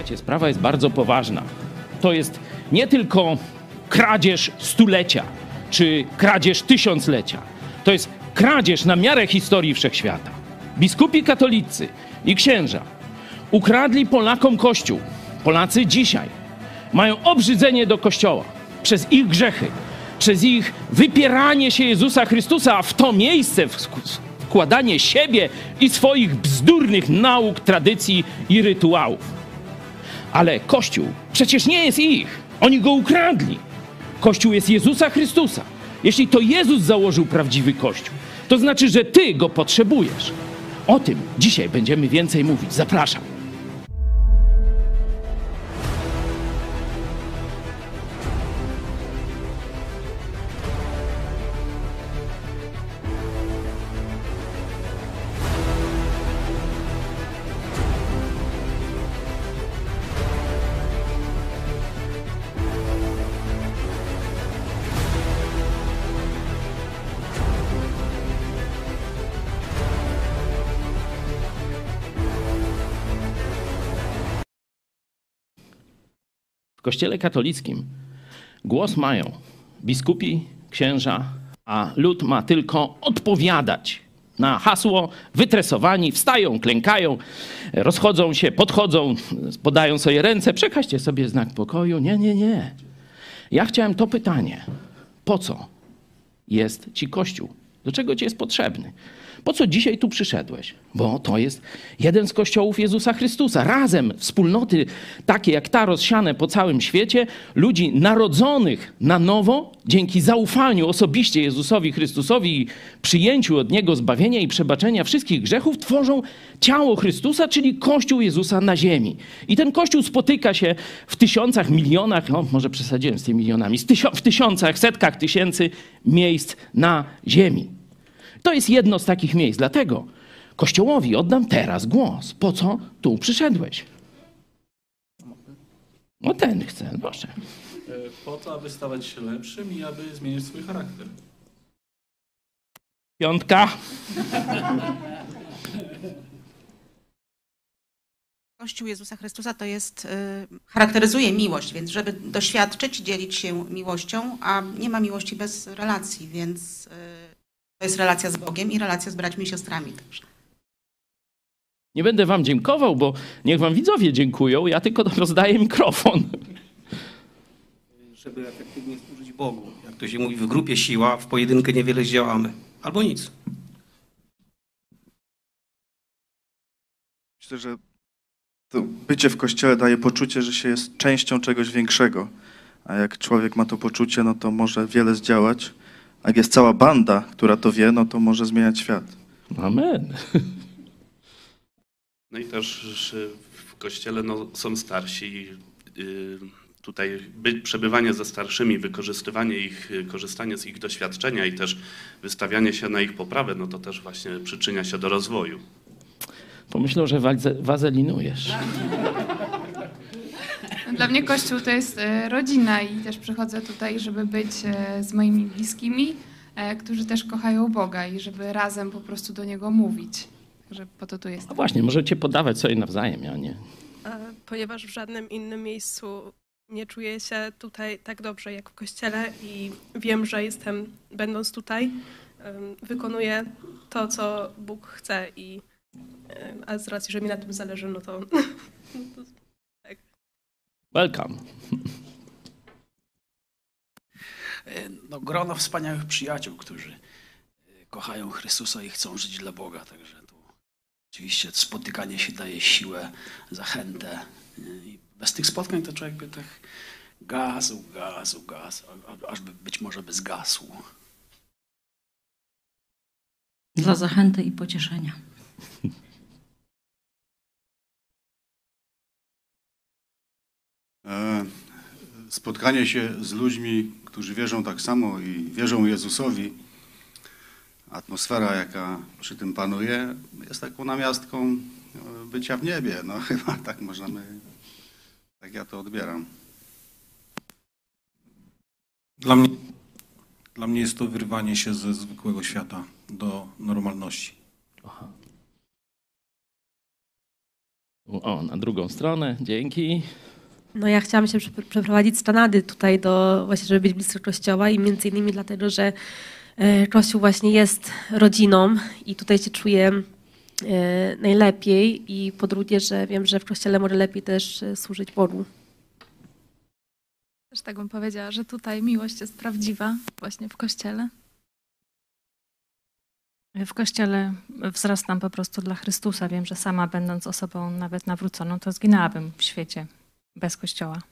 Słuchajcie, sprawa jest bardzo poważna. To jest nie tylko kradzież stulecia czy kradzież tysiąclecia. To jest kradzież na miarę historii wszechświata. Biskupi katolicy i księża ukradli Polakom Kościół. Polacy dzisiaj mają obrzydzenie do Kościoła przez ich grzechy, przez ich wypieranie się Jezusa Chrystusa, a w to miejsce wkładanie siebie i swoich bzdurnych nauk, tradycji i rytuałów. Ale Kościół przecież nie jest ich. Oni go ukradli. Kościół jest Jezusa Chrystusa. Jeśli to Jezus założył prawdziwy Kościół, to znaczy, że ty go potrzebujesz. O tym dzisiaj będziemy więcej mówić. Zapraszam. Kościele katolickim głos mają biskupi, księża, a lud ma tylko odpowiadać na hasło, wytresowani, wstają, klękają, rozchodzą się, podchodzą, podają sobie ręce, przekażcie sobie znak pokoju. Nie, nie, nie. Ja chciałem to pytanie. Po co jest ci Kościół? Do czego ci jest potrzebny? Po co dzisiaj tu przyszedłeś? Bo to jest jeden z kościołów Jezusa Chrystusa. Razem wspólnoty takie jak ta rozsiane po całym świecie, ludzi narodzonych na nowo dzięki zaufaniu osobiście Jezusowi Chrystusowi i przyjęciu od Niego zbawienia i przebaczenia wszystkich grzechów, tworzą ciało Chrystusa, czyli Kościół Jezusa na ziemi. I ten Kościół spotyka się w tysiącach, milionach, no może przesadziłem z tymi milionami, w tysiącach, setkach tysięcy miejsc na ziemi. To jest jedno z takich miejsc. Dlatego Kościołowi oddam teraz głos. Po co tu przyszedłeś? No ten chce, proszę. E, po to, aby stawać się lepszym i aby zmienić swój charakter. Piątka. Kościół Jezusa Chrystusa to jest, y, charakteryzuje miłość, więc żeby doświadczyć, dzielić się miłością, a nie ma miłości bez relacji, więc y, to jest relacja z Bogiem i relacja z braćmi i siostrami też. Nie będę wam dziękował, bo niech wam widzowie dziękują, ja tylko rozdaję mikrofon. Żeby efektywnie służyć Bogu. Jak to się mówi, w grupie siła, w pojedynkę niewiele zdziałamy. Albo nic. Myślę, że to bycie w kościele daje poczucie, że się jest częścią czegoś większego. A jak człowiek ma to poczucie, no to może wiele zdziałać. Jak jest cała banda, która to wie, no to może zmieniać świat. Amen. No i też w kościele no, są starsi. Yy, tutaj by, przebywanie ze starszymi, wykorzystywanie ich, korzystanie z ich doświadczenia i też wystawianie się na ich poprawę, no to też właśnie przyczynia się do rozwoju. Pomyślał, że wazelinujesz. Dla mnie Kościół to jest e, rodzina i też przychodzę tutaj, żeby być e, z moimi bliskimi, e, którzy też kochają Boga i żeby razem po prostu do Niego mówić. Że po to tu jestem. No właśnie, możecie podawać sobie nawzajem, ja nie. Ponieważ w żadnym innym miejscu nie czuję się tutaj tak dobrze jak w kościele i wiem, że jestem, będąc tutaj, wykonuję to, co Bóg chce i a z racji, że mi na tym zależy, no to, no to Welcome. No, grono wspaniałych przyjaciół, którzy e, kochają Chrystusa i chcą żyć dla Boga. Także tu oczywiście spotykanie się daje siłę, zachętę. I bez tych spotkań to człowiek by tak gazł, gazł, gazł, aż by być może by zgasł. Dla zachęty i pocieszenia. spotkanie się z ludźmi, którzy wierzą tak samo i wierzą Jezusowi, atmosfera, jaka przy tym panuje, jest taką namiastką e, bycia w niebie. No chyba tak możemy, tak ja to odbieram. Dla mnie, dla mnie jest to wyrwanie się ze zwykłego świata do normalności. Aha. O, na drugą stronę, dzięki. No ja chciałam się przepr- przeprowadzić z Kanady tutaj do, właśnie żeby być blisko kościoła i między innymi dlatego, że e, kościół właśnie jest rodziną i tutaj się czuję e, najlepiej i po drugie, że wiem, że w kościele może lepiej też e, służyć Bogu. Też tak bym powiedziała, że tutaj miłość jest prawdziwa właśnie w kościele. W kościele wzrastam po prostu dla Chrystusa. Wiem, że sama będąc osobą nawet nawróconą, to zginęłabym w świecie bez kościoła.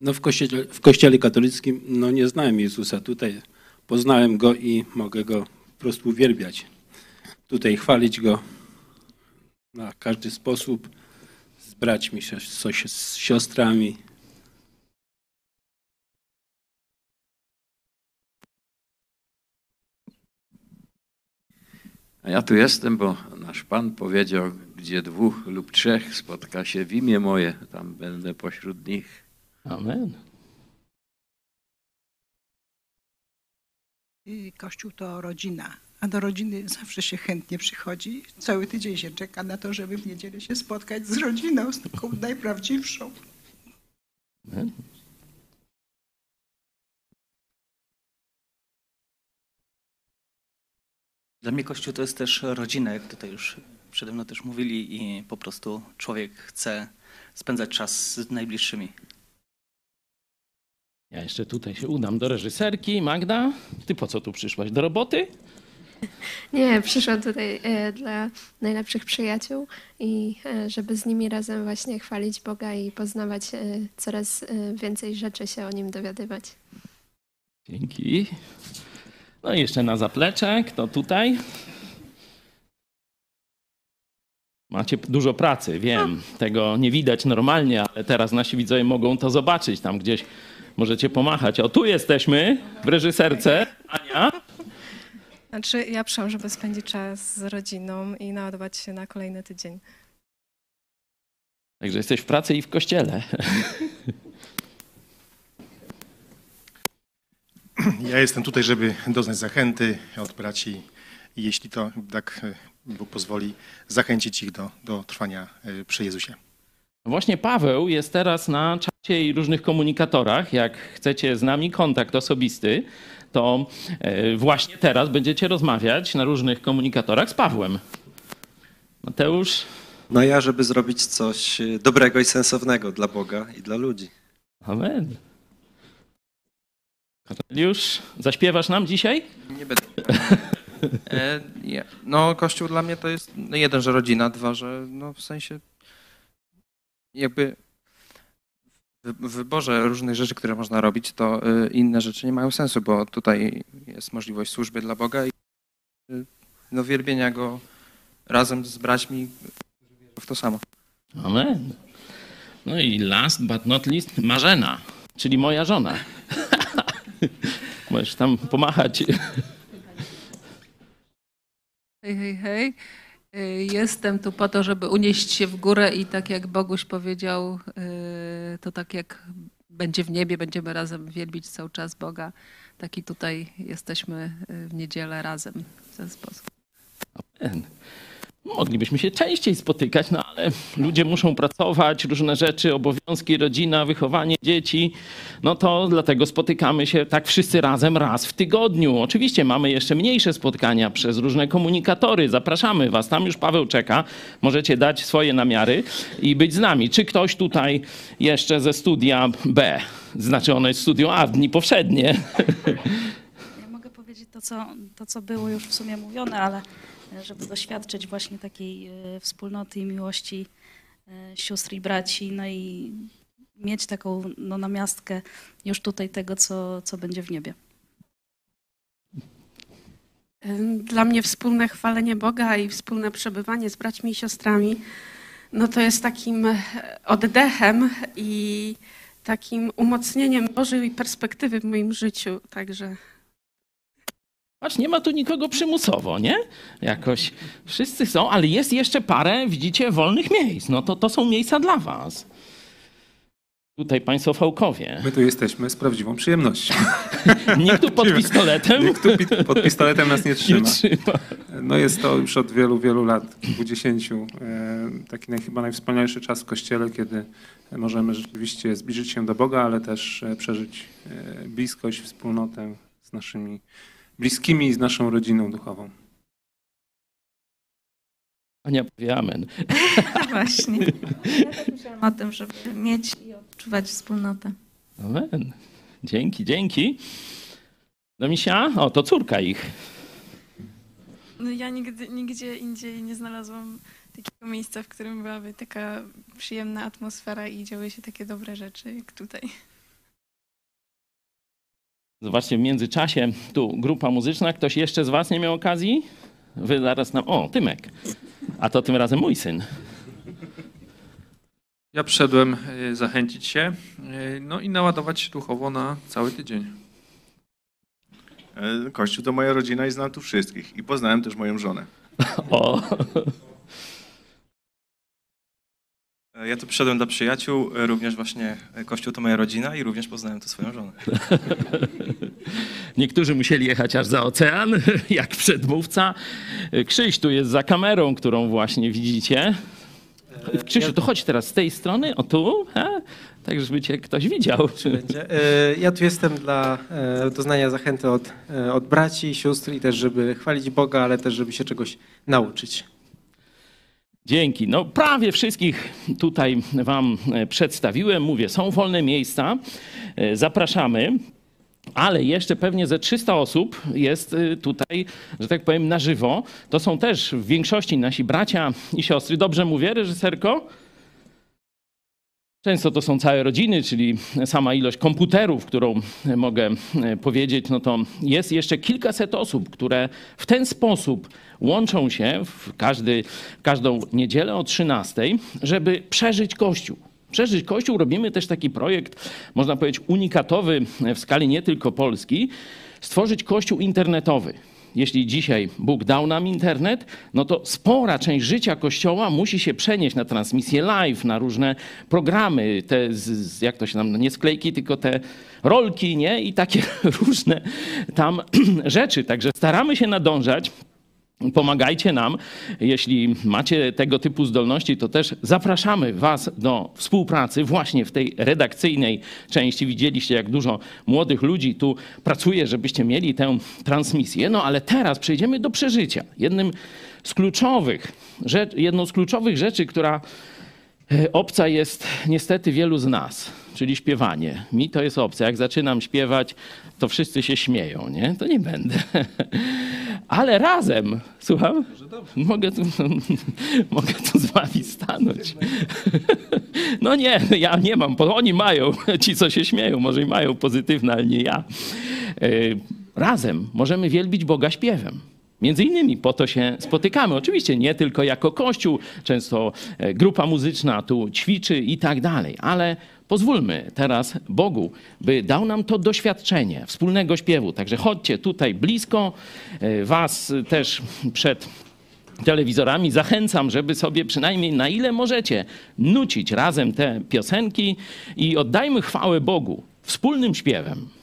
No w kościele, w kościele katolickim no nie znałem Jezusa. Tutaj poznałem Go i mogę Go po prostu uwielbiać. Tutaj chwalić Go na każdy sposób z braćmi, z, z siostrami. A ja tu jestem, bo nasz Pan powiedział, gdzie dwóch lub trzech spotka się w imię moje, tam będę pośród nich. Amen. I Kościół to rodzina, a do rodziny zawsze się chętnie przychodzi. Cały tydzień się czeka na to, żeby w niedzielę się spotkać z rodziną, z taką najprawdziwszą. Amen. Dla mnie Kościół to jest też rodzina, jak tutaj już przede mną też mówili i po prostu człowiek chce spędzać czas z najbliższymi. Ja jeszcze tutaj się udam do reżyserki. Magda, ty po co tu przyszłaś? Do roboty? Nie, przyszłam tutaj e, dla najlepszych przyjaciół i e, żeby z nimi razem właśnie chwalić Boga i poznawać e, coraz e, więcej rzeczy się o nim dowiadywać. Dzięki. No i jeszcze na zaplecze, kto tutaj? Macie dużo pracy, wiem. Tego nie widać normalnie, ale teraz nasi widzowie mogą to zobaczyć. Tam gdzieś możecie pomachać. O, tu jesteśmy w reżyserce. Ania. Znaczy, ja przyszłam, żeby spędzić czas z rodziną i naładować się na kolejny tydzień. Także jesteś w pracy i w kościele. Ja jestem tutaj, żeby doznać zachęty od braci i jeśli to tak Bóg pozwoli, zachęcić ich do, do trwania e, przy Jezusie. Właśnie Paweł jest teraz na czacie i różnych komunikatorach. Jak chcecie z nami kontakt osobisty, to e, właśnie teraz będziecie rozmawiać na różnych komunikatorach z Pawłem. Mateusz? No ja, żeby zrobić coś e, dobrego i sensownego dla Boga i dla ludzi. Amen. Korneliusz, zaśpiewasz nam dzisiaj? Nie będę. E. No, Kościół dla mnie to jest no, jeden, że rodzina, dwa, że no w sensie jakby w w wyborze różnych rzeczy, które można robić, to y, inne rzeczy nie mają sensu, bo tutaj jest możliwość służby dla Boga i y, no, wielbienia Go razem z braćmi w to samo. Amen. No i last but not least Marzena, czyli moja żona. Możesz tam pomachać. Hej, hej, hej. Y, Jestem tu po to, żeby unieść się w górę i tak jak Boguś powiedział, y, to tak jak będzie w niebie, będziemy razem wielbić cały czas Boga. Taki tutaj jesteśmy y, w niedzielę razem w ten sposób. Amen. Moglibyśmy się częściej spotykać, no ale ludzie muszą pracować, różne rzeczy, obowiązki, rodzina, wychowanie dzieci. No to dlatego spotykamy się tak wszyscy razem raz w tygodniu. Oczywiście mamy jeszcze mniejsze spotkania przez różne komunikatory. Zapraszamy Was. Tam już Paweł czeka. Możecie dać swoje namiary i być z nami. Czy ktoś tutaj jeszcze ze studia B? Znaczy ono jest studio A, dni powszednie. Ja mogę powiedzieć to co, to, co było już w sumie mówione, ale żeby doświadczyć właśnie takiej e, wspólnoty i miłości e, sióstr i braci, no i mieć taką no, namiastkę już tutaj tego, co, co będzie w niebie. Dla mnie wspólne chwalenie Boga i wspólne przebywanie z braćmi i siostrami, no to jest takim e, oddechem i takim umocnieniem Bożej perspektywy w moim życiu. Także Patrz, nie ma tu nikogo przymusowo, nie? Jakoś wszyscy są, ale jest jeszcze parę, widzicie, wolnych miejsc. No to to są miejsca dla was. Tutaj państwo fałkowie. My tu jesteśmy z prawdziwą przyjemnością. Nikt tu pod pistoletem? Nikt tu pod pistoletem nas nie trzyma. Nie trzyma. No jest to już od wielu, wielu lat, kilkudziesięciu, e, taki chyba najwspanialszy czas w Kościele, kiedy możemy rzeczywiście zbliżyć się do Boga, ale też e, przeżyć e, bliskość, wspólnotę z naszymi bliskimi i z naszą rodziną duchową. Ania powie amen. Właśnie. Ja też myślałam o tym, żeby mieć i odczuwać wspólnotę. Amen. Dzięki, dzięki. No misia, o to córka ich. No ja nigdy, nigdzie indziej nie znalazłam takiego miejsca, w którym byłaby taka przyjemna atmosfera i działy się takie dobre rzeczy jak tutaj. Zobaczcie, w międzyczasie tu grupa muzyczna. Ktoś jeszcze z was nie miał okazji? Wy zaraz nam... O, Tymek. A to tym razem mój syn. Ja przyszedłem e, zachęcić się, e, no i naładować się duchowo na cały tydzień. E, Kościół to moja rodzina i znam tu wszystkich. I poznałem też moją żonę. O. Ja tu przyszedłem dla przyjaciół, e, również właśnie e, Kościół to moja rodzina i również poznałem tu swoją żonę. Niektórzy musieli jechać aż za ocean, jak przedmówca. Krzyś tu jest za kamerą, którą właśnie widzicie. Krzysiu, to chodź teraz z tej strony, o tu, he? tak żeby cię ktoś widział. Będzie. E, Ja tu jestem dla e, doznania zachęty od, e, od braci, sióstr i też, żeby chwalić Boga, ale też, żeby się czegoś nauczyć. Dzięki. No prawie wszystkich tutaj wam e, przedstawiłem. Mówię, są wolne miejsca. E, Zapraszamy. Ale jeszcze pewnie ze 300 osób jest y, tutaj, że tak powiem, na żywo. To są też w większości nasi bracia i siostry. Dobrze mówię, reżyserko? Często to są całe rodziny, czyli sama ilość komputerów, którą mogę e, powiedzieć, no to jest jeszcze kilkaset osób, które w ten sposób łączą się w każdy, każdą niedzielę o 13, żeby przeżyć Kościół. Przeżyć Kościół robimy też taki projekt, można powiedzieć, unikatowy w skali nie tylko Polski, stworzyć Kościół internetowy. Jeśli dzisiaj Bóg dał nam internet, no to spora część życia Kościoła musi się przenieść na transmisję live, na różne programy, te, z, jak to się nam, no nie sklejki, tylko te rolki, nie? I takie różne tam rzeczy. Także staramy się nadążać. Pomagajcie nam. Jeśli macie tego typu zdolności, to też zapraszamy Was do współpracy właśnie w tej redakcyjnej części. Widzieliście, jak dużo młodych ludzi tu pracuje, żebyście mieli tę transmisję. No ale teraz przejdziemy do przeżycia. Jednym z kluczowych, rzecz, jedną z kluczowych rzeczy, która e, obca jest niestety wielu z nas, czyli śpiewanie. Mi to jest obca. Jak zaczynam śpiewać, to wszyscy się śmieją, nie? To nie będę. Ale razem, słucham? Mogę tu, mogę tu z wami stanąć. No nie, ja nie mam, bo oni mają, ci co się śmieją, może i mają pozytywne, ale nie ja. E, Razem możemy wielbić Boga śpiewem. Między innymi po to się spotykamy. Oczywiście nie tylko jako kościół, często e, grupa muzyczna tu ćwiczy i tak dalej, ale pozwólmy teraz Bogu, by dał nam to doświadczenie wspólnego śpiewu. Także chodźcie tutaj blisko, e, was też przed telewizorami zachęcam, żeby sobie przynajmniej na ile możecie nucić razem te piosenki i oddajmy chwałę Bogu wspólnym śpiewem.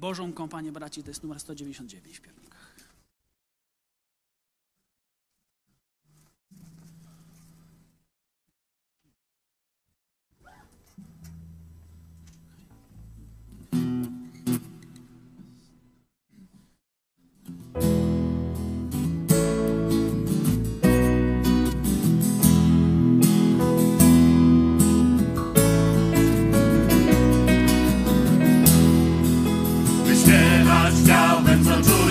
Bożą Kompanię Braci, to jest numer 199 w piwnicy. friends are doing.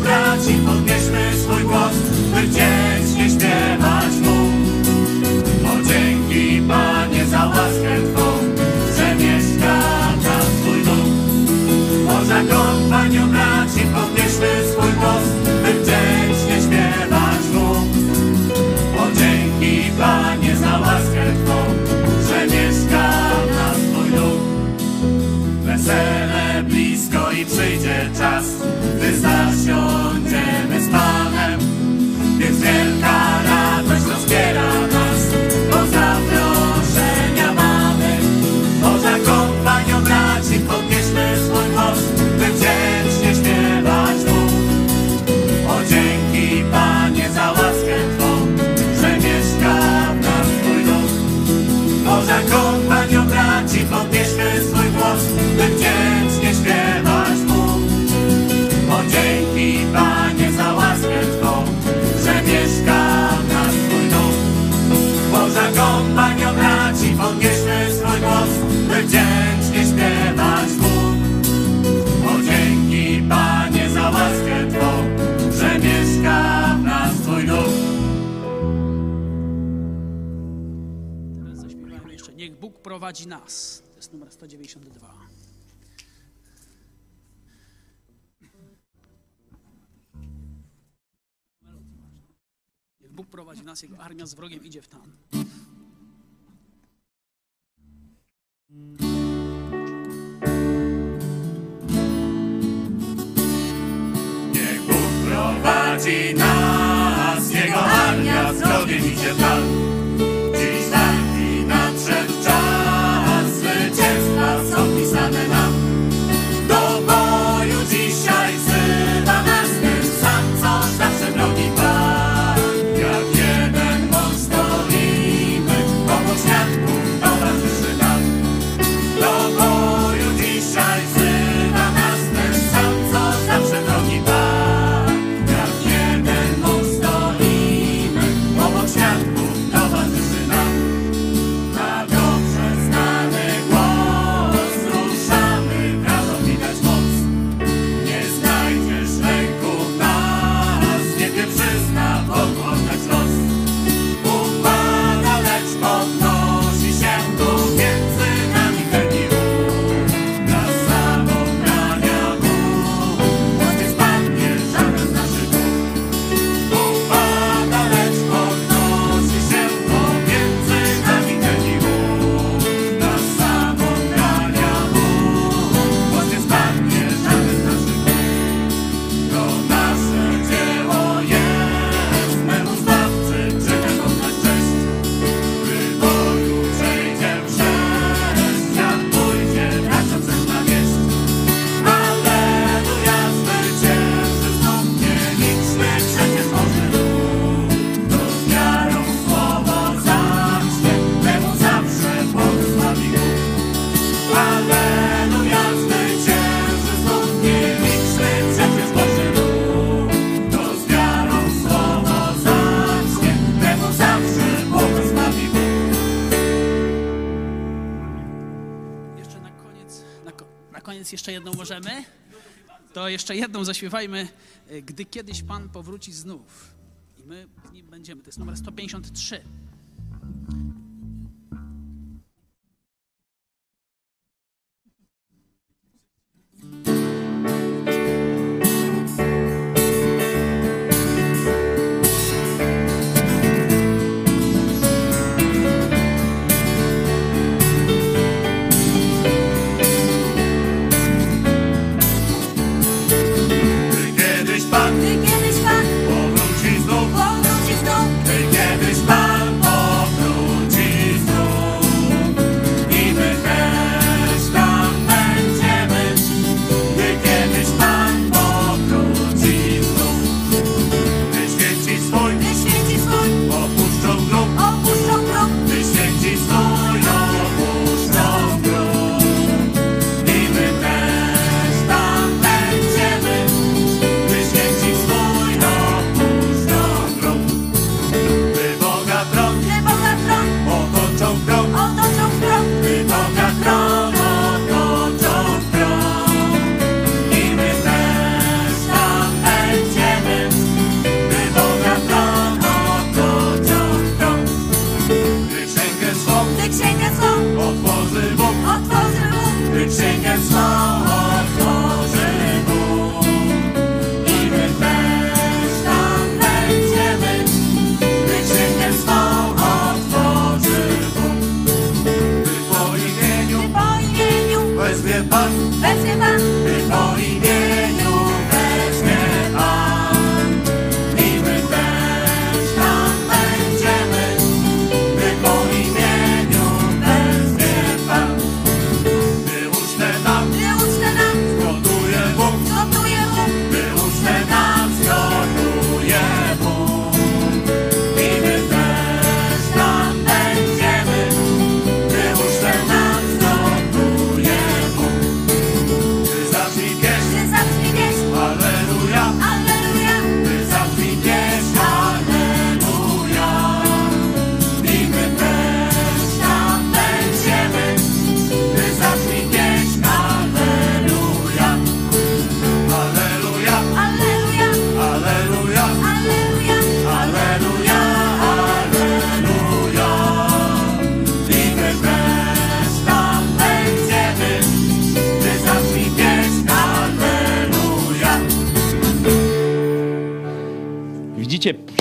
braci, podnieśmy swój głos, by wdzięcznie śpiewać Mu. O dzięki Panie za łaskę Twą, że mieszka nas Twój dom. O za kompanią braci, podnieśmy swój głos, by wdzięcznie śpiewać Mu. O dzięki Panie za łaskę Twą, że mieszka nas Twój dom. Wesele blisko i przyjdzie czas, gdy zasiądziemy z Panem, więc wielka radość rozpiera. 192. Bóg prowadzi nas, Jego armia z wrogiem idzie w tam. Niech Bóg prowadzi nas, Jego armia z wrogiem idzie w tam. Na koniec jeszcze jedną możemy? To jeszcze jedną zaśpiewajmy, e, gdy kiedyś Pan powróci znów. I my z nim będziemy. To jest numer 153.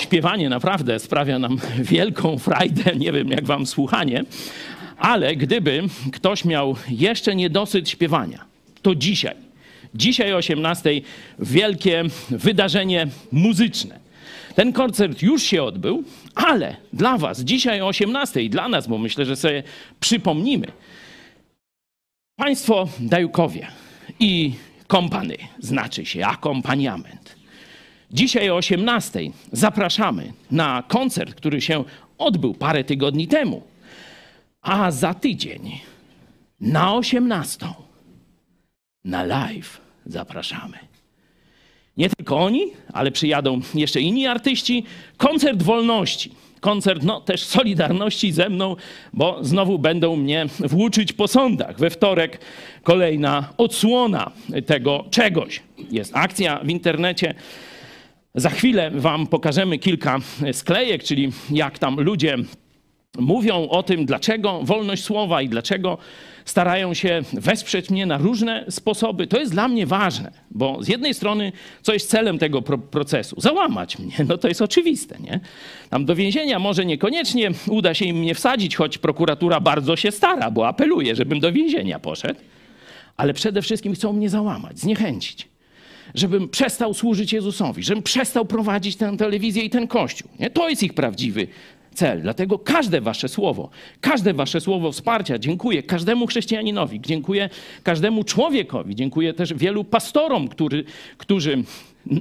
śpiewanie naprawdę sprawia nam wielką frajdę. Nie wiem, jak wam słuchanie, ale gdyby ktoś miał jeszcze niedosyt śpiewania, to dzisiaj, dzisiaj o 18 wielkie wydarzenie muzyczne. Ten koncert już się odbył, ale dla was dzisiaj o 18 i dla nas, bo myślę, że sobie przypomnimy, Państwo Dajukowie i kompany, znaczy się akompaniament. Dzisiaj o 18 zapraszamy na koncert, który się odbył parę tygodni temu, a za tydzień na 18 na live zapraszamy. Nie tylko oni, ale przyjadą jeszcze inni artyści. Koncert wolności. Koncert no, też solidarności ze mną, bo znowu będą mnie włóczyć po sądach. We wtorek kolejna odsłona tego czegoś. Jest akcja w internecie. Za chwilę Wam pokażemy kilka sklejek, czyli jak tam ludzie mówią o tym, dlaczego wolność słowa i dlaczego starają się wesprzeć mnie na różne sposoby. To jest dla mnie ważne, bo z jednej strony, co jest celem tego pro procesu? Załamać mnie, no to jest oczywiste, nie? Tam do więzienia może niekoniecznie uda się im mnie wsadzić, choć prokuratura bardzo się stara, bo apeluje, żebym do więzienia poszedł, ale przede wszystkim chcą mnie załamać, zniechęcić żebym przestał służyć Jezusowi, żebym przestał prowadzić tę telewizję i ten kościół. Nie? To jest ich prawdziwy cel. Dlatego każde wasze słowo, każde wasze słowo wsparcia, dziękuję każdemu chrześcijaninowi, dziękuję każdemu człowiekowi, dziękuję też wielu pastorom, który, którzy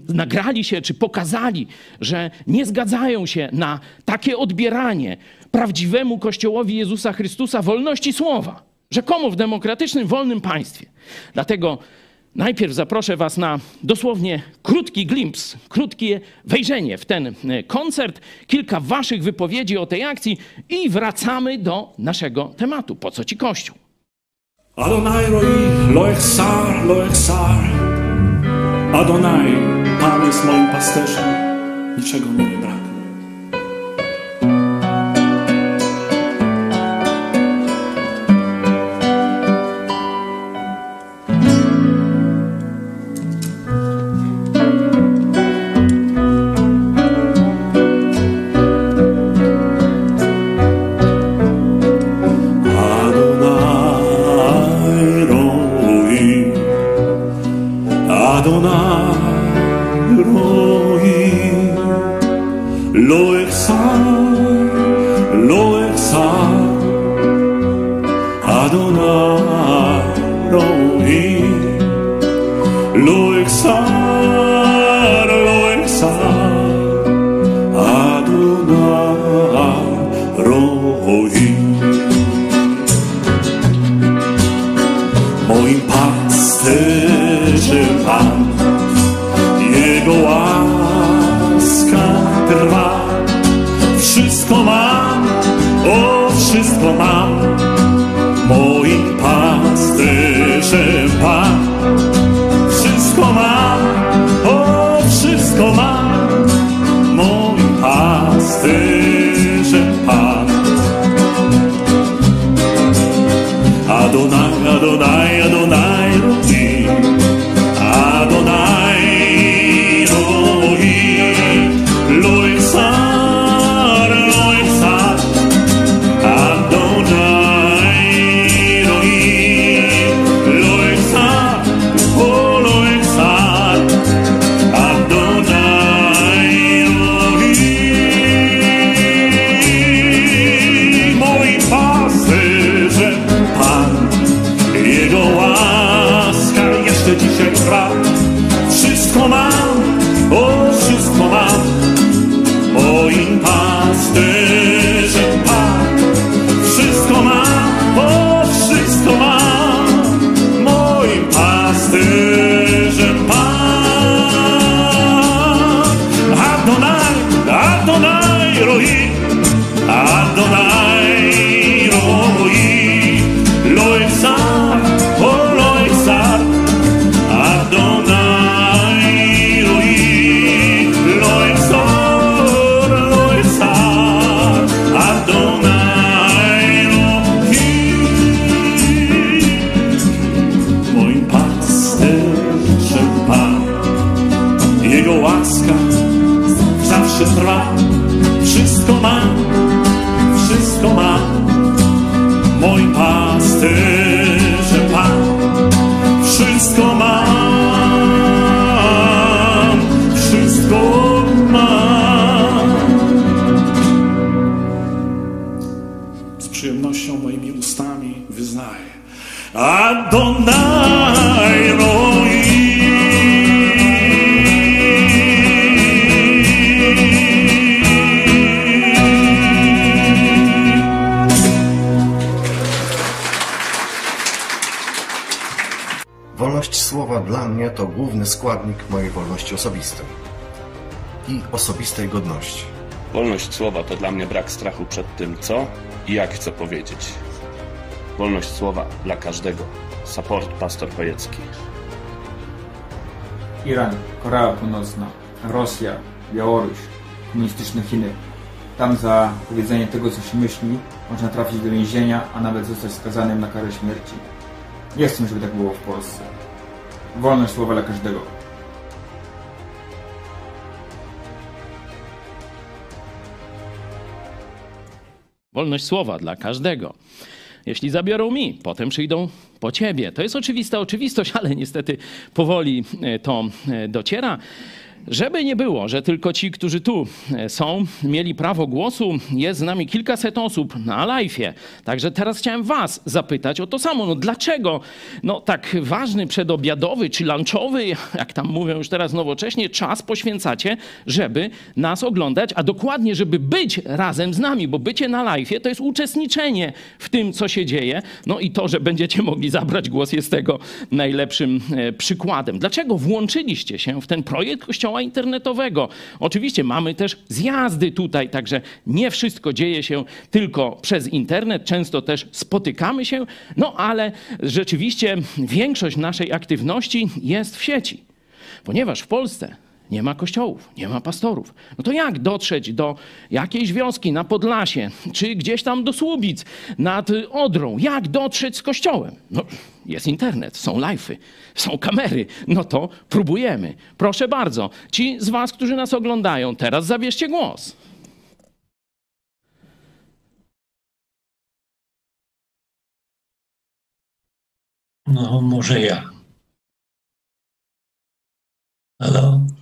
nagrali się czy pokazali, że nie zgadzają się na takie odbieranie prawdziwemu Kościołowi Jezusa Chrystusa wolności słowa, rzekomo w demokratycznym, wolnym państwie. Dlatego Najpierw zaproszę Was na dosłownie krótki glimps, krótkie wejrzenie w ten e, koncert, kilka Waszych wypowiedzi o tej akcji i wracamy do naszego tematu. Po co Ci Kościół? Adonai roi, lo echsar, lo echsar. Adonai, Pan jest moim pasterzem, niczego nie. Pasterzem składnik mojej wolności osobistej i osobistej godności. Wolność słowa to dla mnie brak strachu przed tym, co i jak chcę powiedzieć. Wolność słowa dla każdego. Support Pastor Chojecki. Iran, Korea Północna, Rosja, Białoruś, komunistyczne Chiny. Tam za powiedzenie tego, co się myśli, można trafić do więzienia, a nawet zostać skazanym na karę śmierci. Nie chcę, żeby tak było w Polsce. Wolność słowa dla każdego. Wolność słowa dla każdego. Jeśli zabiorą mi, potem przyjdą po ciebie. To jest oczywista oczywistość, ale niestety powoli e, to e, dociera. Żeby nie było, że tylko ci, którzy tu e, są, mieli prawo głosu, jest z nami kilkaset osób na live'ie. Także teraz chciałem was zapytać o to samo. No dlaczego no, tak ważny przedobiadowy czy lunchowy, jak tam mówią już teraz nowocześnie, czas poświęcacie, żeby nas oglądać, a dokładnie, żeby być razem z nami, bo bycie na live'ie to jest uczestniczenie w tym, co się dzieje. No i to, że będziecie mogli zabrać głos jest tego najlepszym e, przykładem. Dlaczego włączyliście się w ten projekt Kościoła internetowego? Oczywiście mamy też zjazdy tutaj, także nie wszystko dzieje się tylko przez internet, często też spotykamy się, no ale rzeczywiście większość naszej aktywności jest w sieci, ponieważ w Polsce nie ma kościołów, nie ma pastorów. No to jak dotrzeć do jakiejś wioski na Podlasie, czy gdzieś tam do Słubic nad Odrą? Jak dotrzeć z kościołem? No, jest internet, są live'y, są kamery. No to próbujemy. Proszę bardzo, ci z was, którzy nas oglądają, teraz zabierzcie głos. No, może ja. Halo?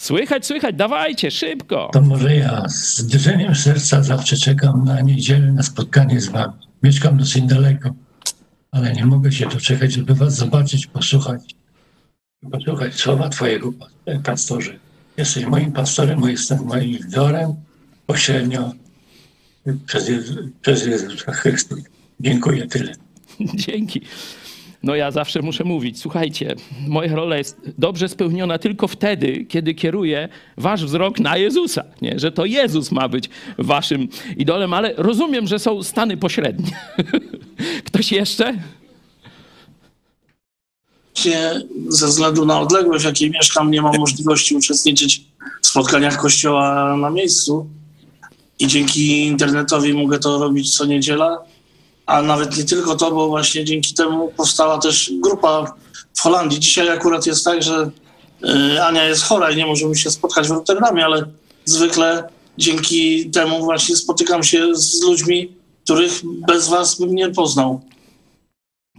Słychać, słychać, dawajcie, szybko. To może ja z drżeniem serca zawsze czekam na niedzielę, na spotkanie z wami. Mieszkam dosyć daleko, ale nie mogę się doczekać, żeby was zobaczyć, posłuchać. Posłuchać słowa twojego pastorze. Jesteś moim pastorem, jestem moim wzorem pośrednio przez, Jezu, przez Jezusa Chrystusa. Dziękuję tyle. Dzięki. No ja zawsze muszę mówić, słuchajcie, moja rola jest dobrze spełniona tylko wtedy, kiedy kieruję wasz wzrok na Jezusa, nie? że to Jezus ma być waszym idolem, ale rozumiem, że są stany pośrednie. Ktoś jeszcze? Ze względu na odległość, w jakiej mieszkam, nie mam możliwości uczestniczyć w spotkaniach kościoła na miejscu i dzięki internetowi mogę to robić co niedziela, a nawet nie tylko to, bo właśnie dzięki temu powstała też grupa w Holandii. Dzisiaj akurat jest tak, że y, Ania jest chora i nie możemy się spotkać w Rotterdamie, ale zwykle dzięki temu właśnie spotykam się z ludźmi, których bez was bym nie poznał.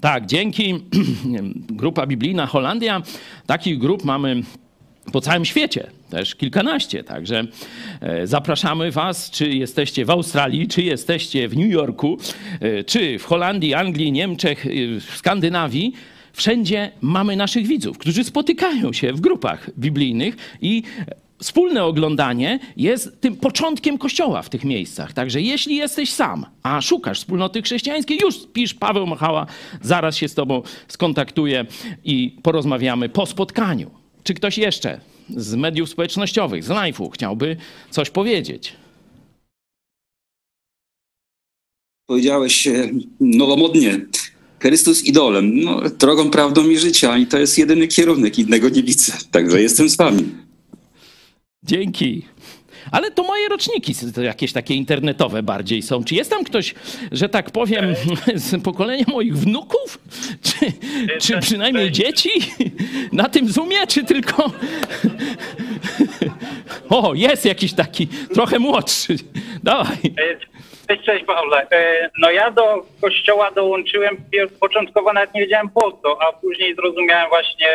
Tak, dzięki grupa biblijna Holandia. Takich grup mamy po całym świecie, też kilkanaście. Także e, zapraszamy Was, czy jesteście w Australii, czy jesteście w New Yorku, e, czy w Holandii, Anglii, Niemczech, e, w Skandynawii. Wszędzie mamy naszych widzów, którzy spotykają się w grupach biblijnych i wspólne oglądanie jest tym początkiem kościoła w tych miejscach. Także jeśli jesteś sam, a szukasz wspólnoty chrześcijańskiej, już pisz Paweł Machała, zaraz się z tobą skontaktuję i porozmawiamy po spotkaniu. Czy ktoś jeszcze z mediów społecznościowych, z live'u chciałby coś powiedzieć? Powiedziałeś e, nowomodnie, Chrystus idolem, no, drogą, prawdą i życia i to jest jedyny kierunek, innego nie widzę, także jestem z wami. Dzięki. Ale to moje roczniki jakieś takie internetowe bardziej są. Czy jest tam ktoś, że tak powiem, z pokolenia moich wnuków? Czy, czy przynajmniej dzieci? Na tym Zoomie, czy tylko... O, jest jakiś taki trochę młodszy. Dawaj. Cześć, cześć Pawle. E, No ja do kościoła dołączyłem początkowo nawet nie wiedziałem po co, a później zrozumiałem właśnie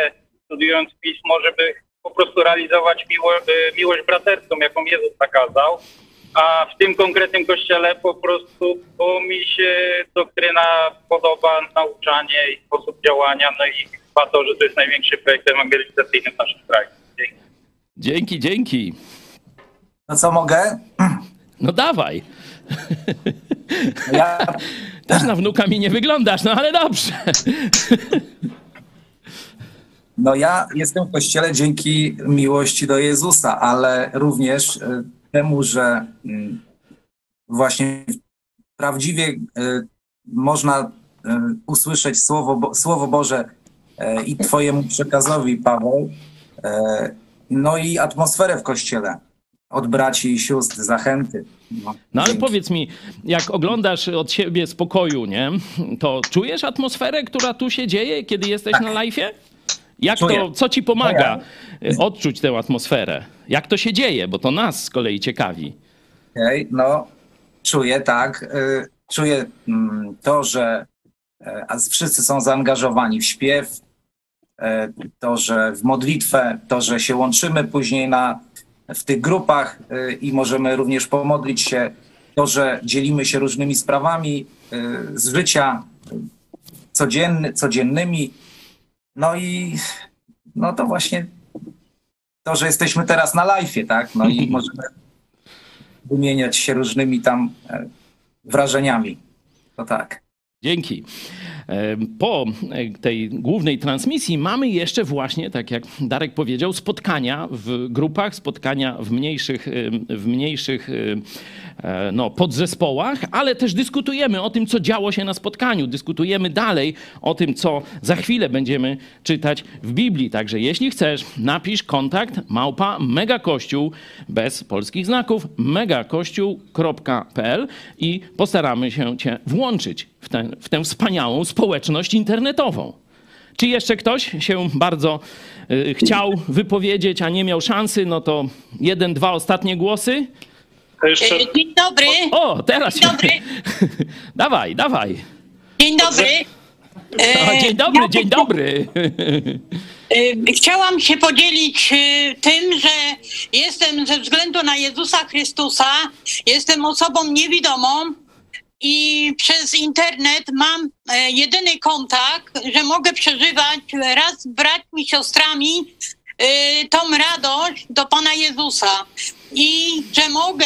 studiując pismo, żeby po prostu realizować miło, e, miłość braterską, jaką Jezus nakazał. A w tym konkretnym kościele po prostu, bo mi się doktryna podoba, nauczanie i sposób działania, no i chyba to, że to jest największy projekt ewangelizacyjny w naszym kraju. Dzięki, dzięki. No co mogę? No dawaj. Ja, Też na wnuka mi nie wyglądasz, no ale dobrze. No ja jestem w kościele dzięki miłości do Jezusa, ale również e, temu, że mm, właśnie prawdziwie e, można e, usłyszeć Słowo, Słowo Boże i Twojemu przekazowi, Paweł, no i atmosferę w kościele od braci i sióstr, zachęty. No. No ale powiedz mi, jak oglądasz od siebie z pokoju, nie? To czujesz atmosferę, która tu się dzieje, kiedy jesteś na live'ie? Jak to, co ci pomaga y, odczuć tę atmosferę? Jak to się dzieje? Bo to nas z kolei ciekawi. Okej, no czuję tak. y, Czuję mm, to, że e, wszyscy są zaangażowani w śpiew, e, to, że w modlitwę, to, że się łączymy później na, w tych grupach y, i możemy również pomodlić się, to, że dzielimy się różnymi sprawami z życia codzienny, codziennymi. No i no to właśnie to, że jesteśmy teraz na live'ie, tak? No i możemy wymieniać się różnymi tam e, wrażeniami. To tak. Dzięki. E, Po e, tej głównej transmisji mamy jeszcze właśnie, tak jak Darek powiedział, spotkania w grupach, spotkania w mniejszych, w mniejszych no, podzespołach, ale też dyskutujemy o tym, co działo się na spotkaniu. Dyskutujemy dalej o tym, co za chwilę będziemy czytać w Biblii. Także jeśli chcesz, napisz kontakt małpa megakościół bez polskich znaków megakościół.pl i postaramy się cię włączyć w, ten, w tę wspaniałą społeczność internetową. Czy jeszcze ktoś się bardzo y, chciał wypowiedzieć, a nie miał szansy? No to jeden, dwa ostatnie głosy. E, Dzień dobry. O, teraz Dzień dobry. dawaj, dawaj. Dzień dobry. O, E, dzień dobry, ja dzień dobry. e, Chciałam się podzielić tym, że jestem ze względu na Jezusa Chrystusa, jestem osobą niewidomą i przez internet mam jedyny kontakt, że mogę przeżywać raz z braćmi, siostrami tą radość do Pana Jezusa i że mogę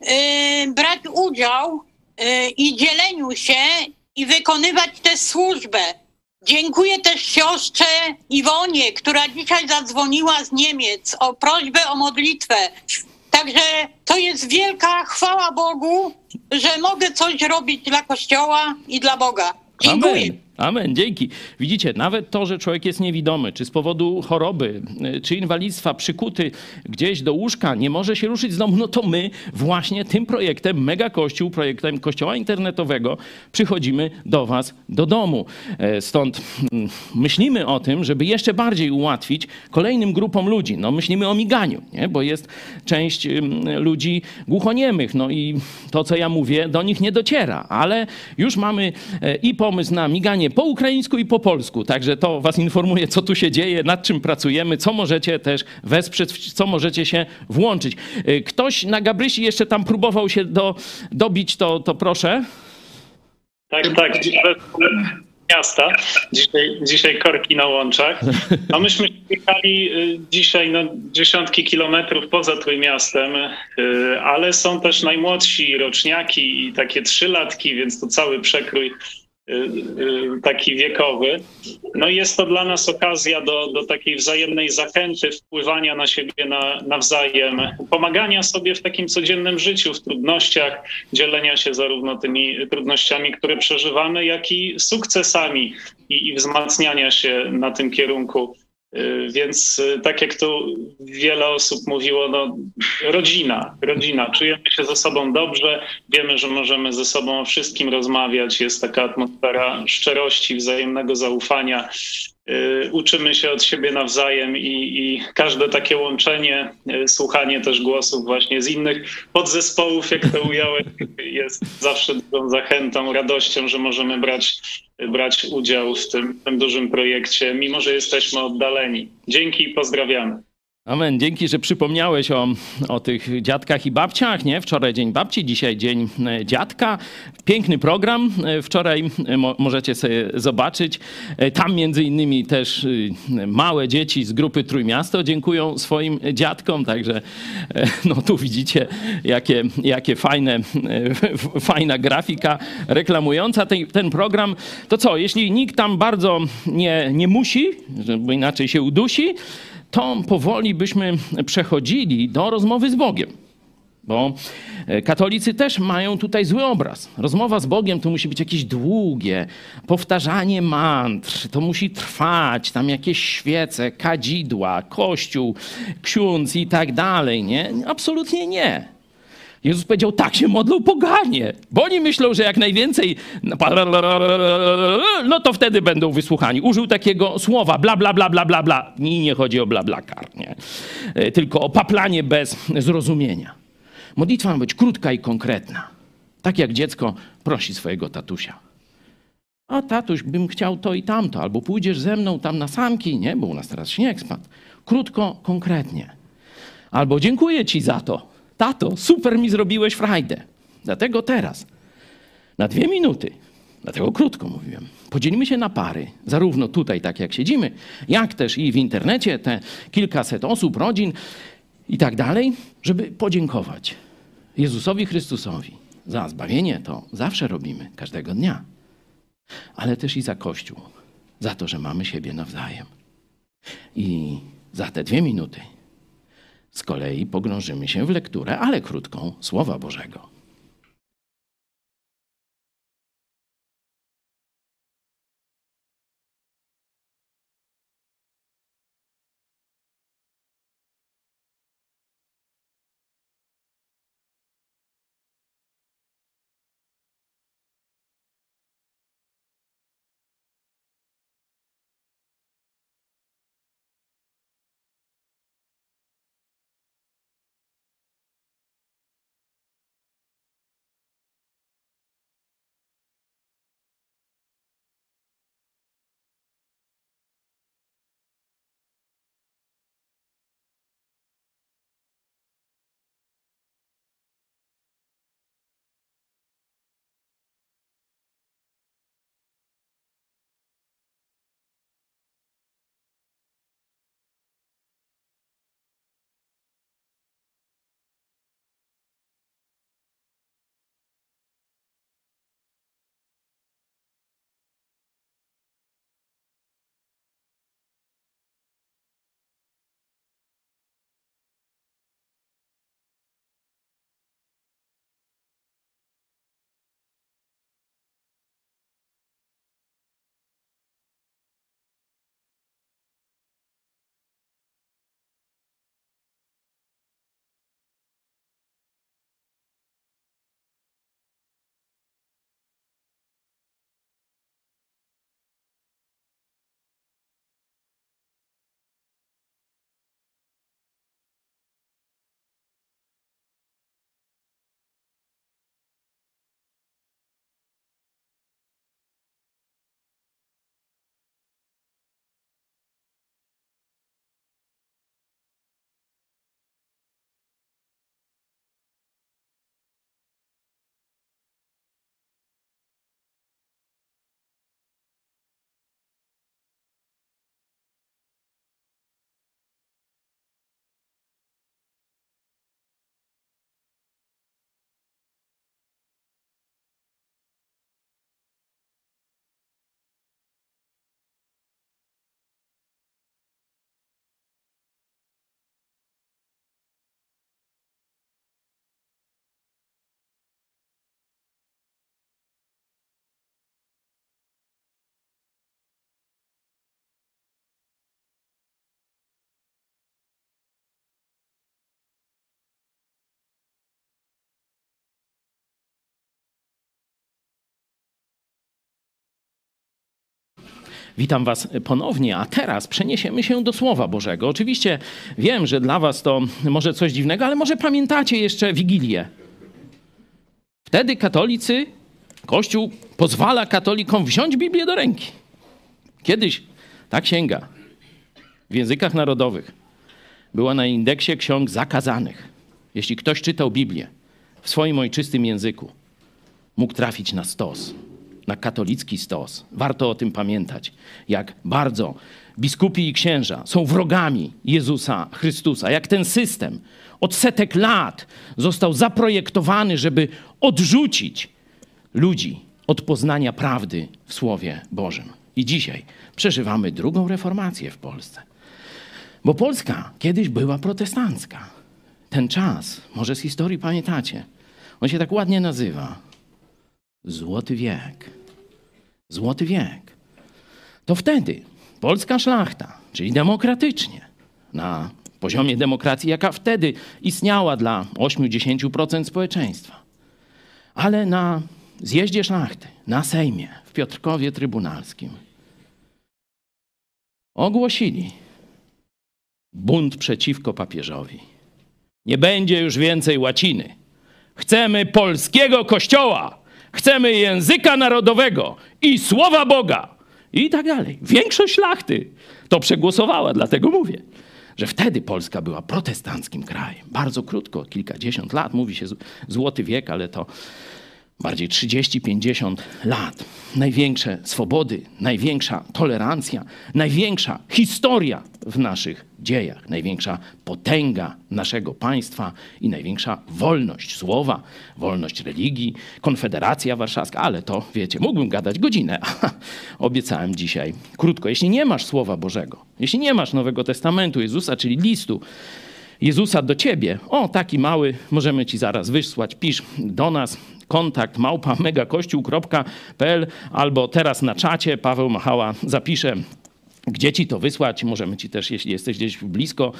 e, brać udział e, i dzieleniu się i wykonywać tę służbę. Dziękuję też siostrze Iwonie, która dzisiaj zadzwoniła z Niemiec o prośbę o modlitwę. Także to jest wielka chwała Bogu, że mogę coś robić dla Kościoła i dla Boga. Dziękuję. Amen. Amen, dzięki. Widzicie, nawet to, że człowiek jest niewidomy, czy z powodu choroby, y, czy inwalidztwa przykuty gdzieś do łóżka, nie może się ruszyć z domu, no to my właśnie tym projektem Mega Kościół, projektem Kościoła Internetowego przychodzimy do was do domu. E, Stąd mm, myślimy o tym, żeby jeszcze bardziej ułatwić kolejnym grupom ludzi. No myślimy o miganiu, nie? bo jest część ludzi głuchoniemych, no i to, co ja mówię, do nich nie dociera, ale już mamy e, i pomysł na miganie po ukraińsku i po polsku, także to was informuje, co tu się dzieje, nad czym pracujemy, co możecie też wesprzeć, co możecie się włączyć. E, Ktoś na Gabrysi jeszcze tam próbował się do, dobić, to, to proszę. Tak, tak. Miasta. Dzisiaj, dzisiaj korki na łączach. A myśmy jechali y, dzisiaj no, dziesiątki kilometrów poza Trójmiastem, y, ale są też najmłodsi roczniaki i takie trzylatki, więc to cały przekrój y, y, taki wiekowy. No i jest to dla nas okazja do, do takiej wzajemnej zachęty, wpływania na siebie na, nawzajem, pomagania sobie w takim codziennym życiu, w trudnościach, dzielenia się zarówno tymi trudnościami, które przeżywamy, jak i sukcesami i, i wzmacniania się na tym kierunku. Y, Więc y, tak jak tu wiele osób mówiło, no, rodzina, rodzina. Czujemy się ze sobą dobrze, wiemy, że możemy ze sobą o wszystkim rozmawiać. Jest taka atmosfera szczerości, wzajemnego zaufania. Y, uczymy się od siebie nawzajem i, i każde takie łączenie, y, słuchanie też głosów właśnie z innych podzespołów, jak to ująłeś, jest zawsze dużą zachętą, radością, że możemy brać, brać udział w tym, w tym dużym projekcie, mimo że jesteśmy oddaleni. Dzięki i pozdrawiamy. Amen. Dzięki, że przypomniałeś o, o tych dziadkach i babciach, nie? Wczoraj dzień babci, dzisiaj dzień e, dziadka. Piękny program. e, Wczoraj e, mo, możecie sobie zobaczyć. Tam między innymi też małe dzieci z grupy Trójmiasto dziękują swoim dziadkom, także no tu widzicie, jakie, jakie fajne, fajna grafika reklamująca ten, ten program. To co, jeśli nikt tam bardzo nie, nie musi, bo inaczej się udusi, to powoli byśmy przechodzili do rozmowy z Bogiem. Bo e, katolicy też mają tutaj zły obraz. Rozmowa z Bogiem to musi być jakieś długie, powtarzanie mantr, to musi trwać, tam jakieś świece, kadzidła, kościół, ksiądz i tak dalej, nie? Absolutnie nie. Jezus powiedział, tak się modlą poganie, bo oni myślą, że jak najwięcej, no to wtedy będą wysłuchani. Użył takiego słowa, bla, bla, bla, bla, bla, bla. I nie chodzi o bla, bla, kar, nie? E, Tylko o paplanie bez zrozumienia. Modlitwa ma być krótka i konkretna. Tak jak dziecko prosi swojego tatusia. A tatuś, bym chciał to i tamto, albo pójdziesz ze mną tam na samki, nie? Bo u nas teraz śnieg spadł. Krótko, konkretnie. Albo dziękuję ci za to. Tato, super mi zrobiłeś frajdę. Dlatego teraz, na dwie minuty, dlatego krótko mówiłem, podzielimy się na pary, zarówno tutaj, tak jak siedzimy, jak też i w internecie, te kilkaset osób, rodzin i tak dalej, żeby podziękować Jezusowi Chrystusowi za zbawienie. To zawsze robimy, każdego dnia, ale też i za Kościół, za to, że mamy siebie nawzajem. I za te dwie minuty z kolei pogrążymy się w lekturę, ale krótką, Słowa Bożego. Witam Was ponownie, a teraz przeniesiemy się do Słowa Bożego. Oczywiście wiem, że dla Was to może coś dziwnego, ale może pamiętacie jeszcze Wigilię. Wtedy katolicy, Kościół pozwala katolikom wziąć Biblię do ręki. Kiedyś ta księga w językach narodowych była na indeksie ksiąg zakazanych. Jeśli ktoś czytał Biblię w swoim ojczystym języku, mógł trafić na stos, na katolicki stos. Warto o tym pamiętać, jak bardzo biskupi i księża są wrogami Jezusa Chrystusa, jak ten system od setek lat został zaprojektowany, żeby odrzucić ludzi od poznania prawdy w Słowie Bożym. I dzisiaj przeżywamy drugą reformację w Polsce. Bo Polska kiedyś była protestancka. Ten czas, może z historii pamiętacie, on się tak ładnie nazywa. Złoty wiek. Złoty wiek. To wtedy polska szlachta, czyli demokratycznie, na poziomie demokracji, jaka wtedy istniała dla 8-10% społeczeństwa, ale na zjeździe szlachty, na Sejmie, w Piotrkowie Trybunalskim, ogłosili bunt przeciwko papieżowi. Nie będzie już więcej łaciny. Chcemy polskiego kościoła, chcemy języka narodowego i słowa Boga i tak dalej. Większość szlachty to przegłosowała, dlatego mówię, że wtedy Polska była protestanckim krajem. Bardzo krótko, kilkadziesiąt lat, mówi się złoty wiek, ale to bardziej 30-50 lat. Największe swobody, największa tolerancja, największa historia w naszych dziejach, największa potęga naszego państwa i największa wolność słowa, wolność religii, Konfederacja Warszawska, ale to wiecie, mógłbym gadać godzinę. Obiecałem dzisiaj krótko. Jeśli nie masz Słowa Bożego, jeśli nie masz Nowego Testamentu Jezusa, czyli listu, Jezusa do ciebie. O, taki mały, możemy ci zaraz wysłać. Pisz do nas kontakt małpa megakościół.pl albo teraz na czacie Paweł Machała zapisze gdzie ci to wysłać? Możemy ci też, jeśli jesteś gdzieś blisko,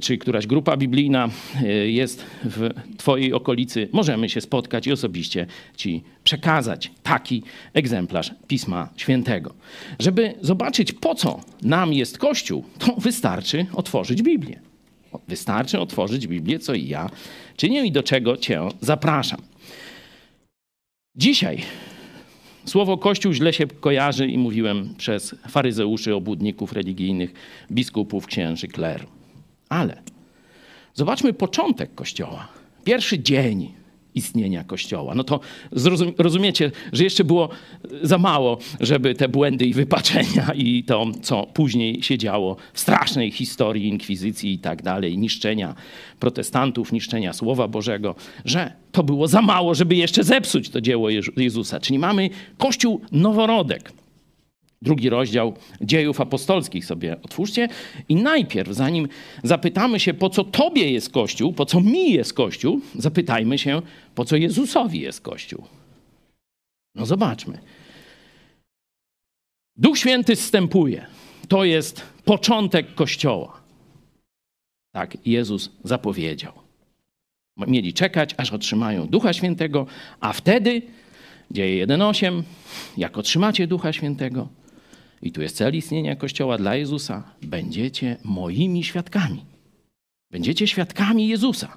czy któraś grupa biblijna y, jest w twojej okolicy, możemy się spotkać i osobiście ci przekazać taki egzemplarz Pisma Świętego. Żeby zobaczyć, po co nam jest Kościół, to wystarczy otworzyć Biblię. Wystarczy otworzyć Biblię, co i ja czynię i do czego cię zapraszam. Dzisiaj słowo Kościół źle się kojarzy i mówiłem przez faryzeuszy, obłudników religijnych, biskupów, księży, kler. Ale zobaczmy początek Kościoła. Pierwszy dzień istnienia Kościoła. No to zrozum rozumiecie, że jeszcze było za mało, żeby te błędy i wypaczenia i to, co później się działo w strasznej historii inkwizycji i tak dalej, niszczenia protestantów, niszczenia Słowa Bożego, że to było za mało, żeby jeszcze zepsuć to dzieło Jezusa. Czyli mamy Kościół noworodek drugi rozdział dziejów apostolskich sobie otwórzcie. I najpierw, zanim zapytamy się, po co Tobie jest Kościół, po co mi jest Kościół, zapytajmy się, po co Jezusowi jest Kościół. No zobaczmy. Duch Święty zstępuje. To jest początek Kościoła. Tak Jezus zapowiedział. Mieli czekać, aż otrzymają Ducha Świętego, a wtedy, dzieje 1.8, jak otrzymacie Ducha Świętego, i tu jest cel istnienia Kościoła dla Jezusa, będziecie moimi świadkami. Będziecie świadkami Jezusa.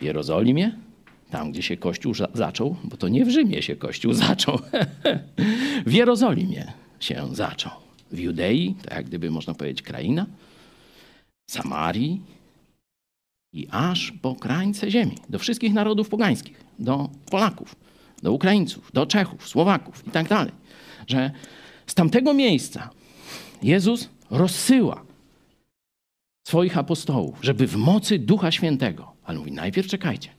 W Jerozolimie, tam gdzie się Kościół zaczął, bo to nie w Rzymie się Kościół zaczął, w Jerozolimie się zaczął. W Judei, to jak gdyby można powiedzieć kraina, Samarii i aż po krańce ziemi, do wszystkich narodów pogańskich, do Polaków, do Ukraińców, do Czechów, Słowaków i tak dalej że z tamtego miejsca Jezus rozsyła swoich apostołów, żeby w mocy Ducha Świętego, ale mówi, najpierw czekajcie,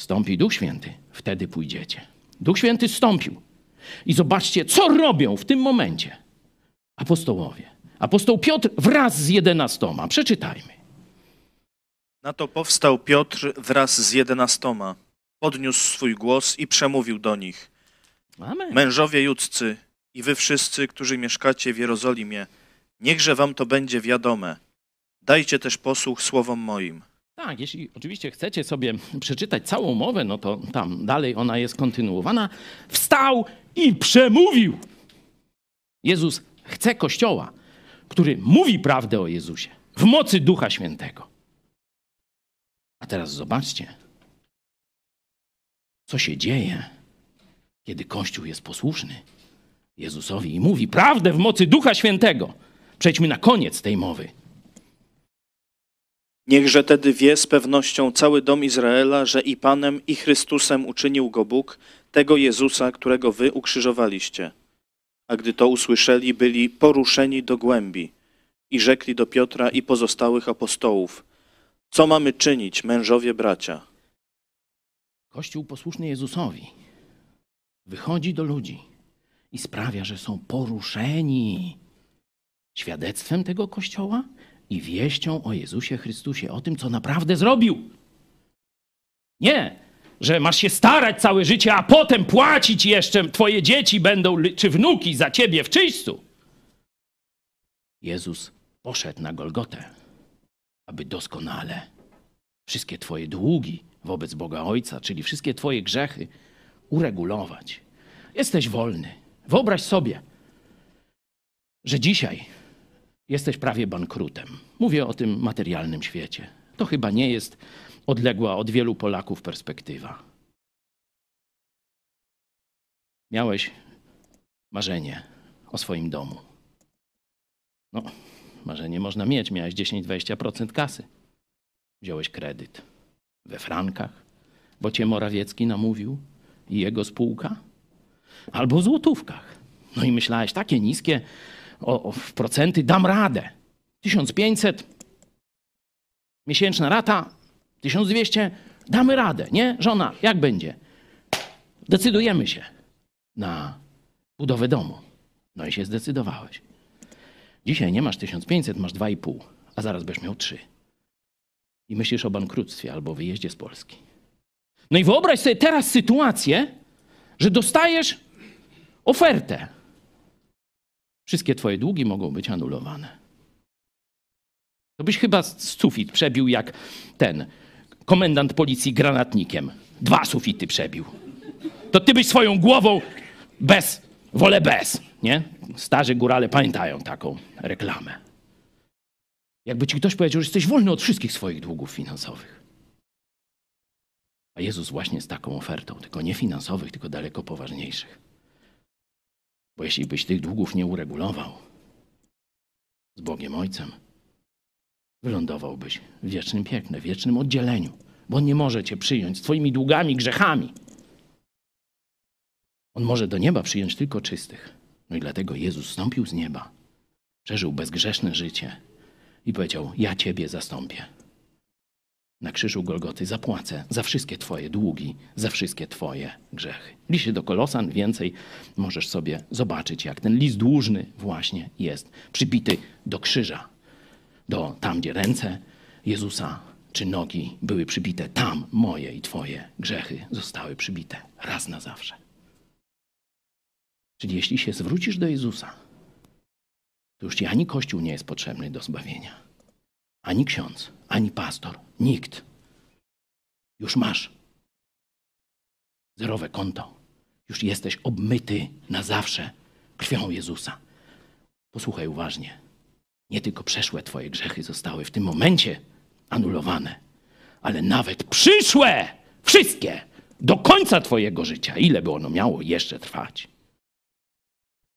stąpi Duch Święty, wtedy pójdziecie. Duch Święty stąpił. I zobaczcie, co robią w tym momencie apostołowie. Apostoł Piotr wraz z jedenastoma. Przeczytajmy. Na to powstał Piotr wraz z jedenastoma. Podniósł swój głos i przemówił do nich – Amen. Mężowie judzcy i wy wszyscy, którzy mieszkacie w Jerozolimie, niechże wam to będzie wiadome. Dajcie też posłuch słowom moim. Tak, jeśli oczywiście chcecie sobie przeczytać całą mowę, no to tam dalej ona jest kontynuowana. Wstał i przemówił. Jezus chce kościoła, który mówi prawdę o Jezusie w mocy Ducha Świętego. A teraz zobaczcie, co się dzieje, kiedy Kościół jest posłuszny Jezusowi i mówi prawdę w mocy Ducha Świętego. Przejdźmy na koniec tej mowy. Niechże tedy wie z pewnością cały dom Izraela, że i Panem, i Chrystusem uczynił go Bóg, tego Jezusa, którego wy ukrzyżowaliście. A gdy to usłyszeli, byli poruszeni do głębi i rzekli do Piotra i pozostałych apostołów: Co mamy czynić, mężowie bracia? Kościół posłuszny Jezusowi wychodzi do ludzi i sprawia, że są poruszeni świadectwem tego Kościoła i wieścią o Jezusie Chrystusie, o tym, co naprawdę zrobił. Nie, że masz się starać całe życie, a potem płacić jeszcze, twoje dzieci będą, czy wnuki za ciebie w czyśćcu. Jezus poszedł na Golgotę, aby doskonale wszystkie twoje długi wobec Boga Ojca, czyli wszystkie twoje grzechy, uregulować. Jesteś wolny. Wyobraź sobie, że dzisiaj jesteś prawie bankrutem. Mówię o tym materialnym świecie. To chyba nie jest odległa od wielu Polaków perspektywa. Miałeś marzenie o swoim domu. No, marzenie można mieć. Miałeś 10-20% kasy. Wziąłeś kredyt we frankach, bo cię Morawiecki namówił i jego spółka, albo w złotówkach. No i myślałeś, takie niskie o, o, w procenty dam radę. 1500, miesięczna rata, 1200, damy radę, nie? Żona, jak będzie? Decydujemy się na budowę domu. No i się zdecydowałeś. Dzisiaj nie masz 1500, masz 2,5, a zaraz będziesz miał 3. I myślisz o bankructwie albo wyjeździe z Polski. No i wyobraź sobie teraz sytuację, że dostajesz ofertę. Wszystkie twoje długi mogą być anulowane. To byś chyba sufit przebił jak ten komendant policji granatnikiem. Dwa sufity przebił. To ty byś swoją głową bez, wolę bez, nie? Starzy górale pamiętają taką reklamę. Jakby ci ktoś powiedział, że jesteś wolny od wszystkich swoich długów finansowych. A Jezus właśnie z taką ofertą, tylko nie finansowych, tylko daleko poważniejszych. Bo jeśli byś tych długów nie uregulował z Bogiem Ojcem, wylądowałbyś w wiecznym piekle, w wiecznym oddzieleniu, bo On nie może cię przyjąć z twoimi długami, grzechami. On może do nieba przyjąć tylko czystych. No i dlatego Jezus stąpił z nieba, przeżył bezgrzeszne życie i powiedział: Ja ciebie zastąpię. Na krzyżu Golgoty zapłacę za wszystkie Twoje długi, za wszystkie Twoje grzechy. Liście do Kolosan więcej możesz sobie zobaczyć, jak ten list dłużny właśnie jest przybity do krzyża. Do tam, gdzie ręce Jezusa czy nogi były przybite, tam moje i Twoje grzechy zostały przybite raz na zawsze. Czyli jeśli się zwrócisz do Jezusa, to już ci ani Kościół nie jest potrzebny do zbawienia, ani ksiądz, ani pastor, nikt. Już masz zerowe konto. Już jesteś obmyty na zawsze krwią Jezusa. Posłuchaj uważnie. Nie tylko przeszłe Twoje grzechy zostały w tym momencie anulowane, ale nawet przyszłe, wszystkie, do końca Twojego życia, ile by ono miało jeszcze trwać.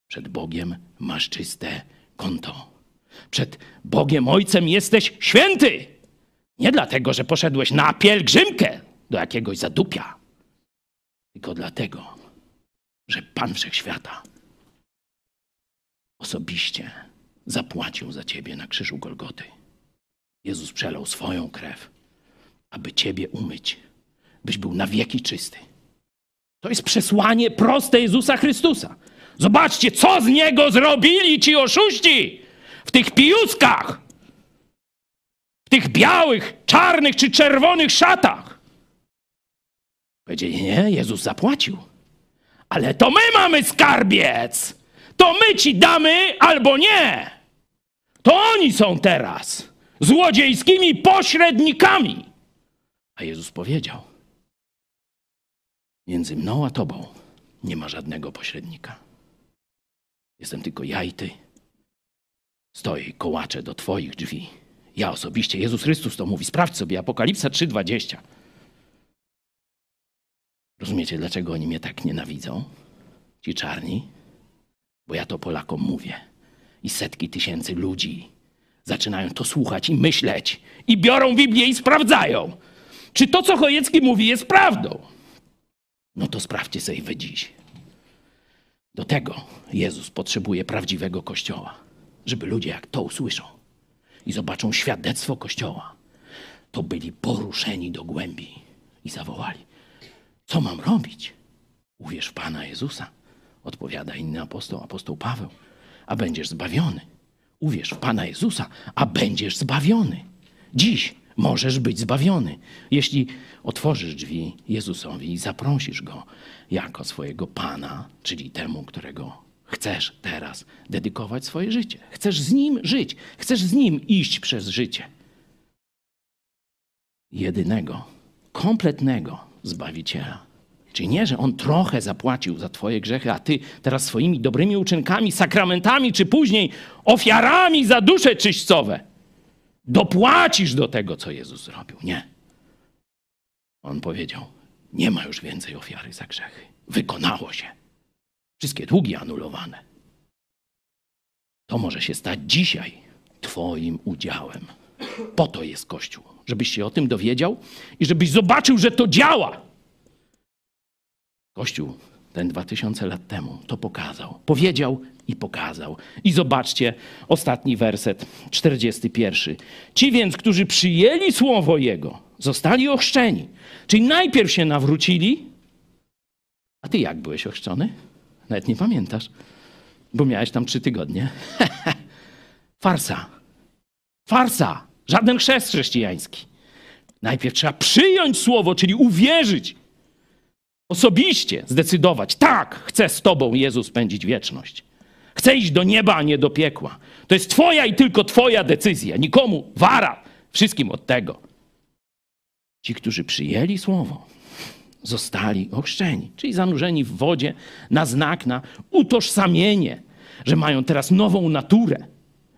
Przed Bogiem masz czyste konto. Przed Bogiem Ojcem jesteś święty. Nie dlatego, że poszedłeś na pielgrzymkę do jakiegoś zadupia, tylko dlatego, że Pan Wszechświata osobiście zapłacił za ciebie na krzyżu Golgoty. Jezus przelał swoją krew, aby ciebie umyć, byś był na wieki czysty. To jest przesłanie proste Jezusa Chrystusa. Zobaczcie, co z niego zrobili ci oszuści w tych pijuskach, w tych białych, czarnych czy czerwonych szatach. Powiedzieli, nie, Jezus zapłacił. Ale to my mamy skarbiec. To my ci damy albo nie. To oni są teraz złodziejskimi pośrednikami. A Jezus powiedział: Między mną a tobą nie ma żadnego pośrednika. Jestem tylko ja i ty. Stoi, kołacze do twoich drzwi. Ja osobiście, Jezus Chrystus to mówi. Sprawdź sobie, Apokalipsa 3,20. Rozumiecie, dlaczego oni mnie tak nienawidzą? Ci czarni? Bo ja to Polakom mówię. I setki tysięcy ludzi zaczynają to słuchać i myśleć. I biorą Biblię i sprawdzają, czy to, co Chojecki mówi, jest prawdą. No to sprawdźcie sobie wy dziś. Do tego Jezus potrzebuje prawdziwego Kościoła, żeby ludzie jak to usłyszą i zobaczą świadectwo Kościoła, to byli poruszeni do głębi i zawołali: Co mam robić? Uwierz w Pana Jezusa, odpowiada inny apostoł, apostoł Paweł, a będziesz zbawiony. Uwierz w Pana Jezusa, a będziesz zbawiony. Dziś możesz być zbawiony, jeśli otworzysz drzwi Jezusowi i zaprosisz Go jako swojego Pana, czyli temu, którego chcesz teraz dedykować swoje życie. Chcesz z Nim żyć, chcesz z Nim iść przez życie. Jedynego, kompletnego Zbawiciela. Czyli nie, że On trochę zapłacił za Twoje grzechy, a Ty teraz swoimi dobrymi uczynkami, sakramentami, czy później ofiarami za dusze czyśćcowe dopłacisz do tego, co Jezus zrobił. Nie. On powiedział, nie ma już więcej ofiary za grzechy. Wykonało się. Wszystkie długi anulowane. To może się stać dzisiaj Twoim udziałem. Po to jest Kościół, żebyś się o tym dowiedział i żebyś zobaczył, że to działa. Kościół ten dwa tysiące lat temu to pokazał. Powiedział i pokazał. I zobaczcie ostatni werset, 41. Ci więc, którzy przyjęli słowo Jego, zostali ochrzczeni. Czyli najpierw się nawrócili. A ty jak byłeś ochrzczony? Nawet nie pamiętasz, bo miałeś tam trzy tygodnie. Farsa. Farsa. Żaden chrzest chrześcijański. Najpierw trzeba przyjąć słowo, czyli uwierzyć. Osobiście zdecydować, tak, chcę z Tobą, Jezus, spędzić wieczność. Chcę iść do nieba, a nie do piekła. To jest Twoja i tylko Twoja decyzja. Nikomu wara, wszystkim od tego. Ci, którzy przyjęli słowo, zostali ochrzczeni, czyli zanurzeni w wodzie na znak, na utożsamienie, że mają teraz nową naturę,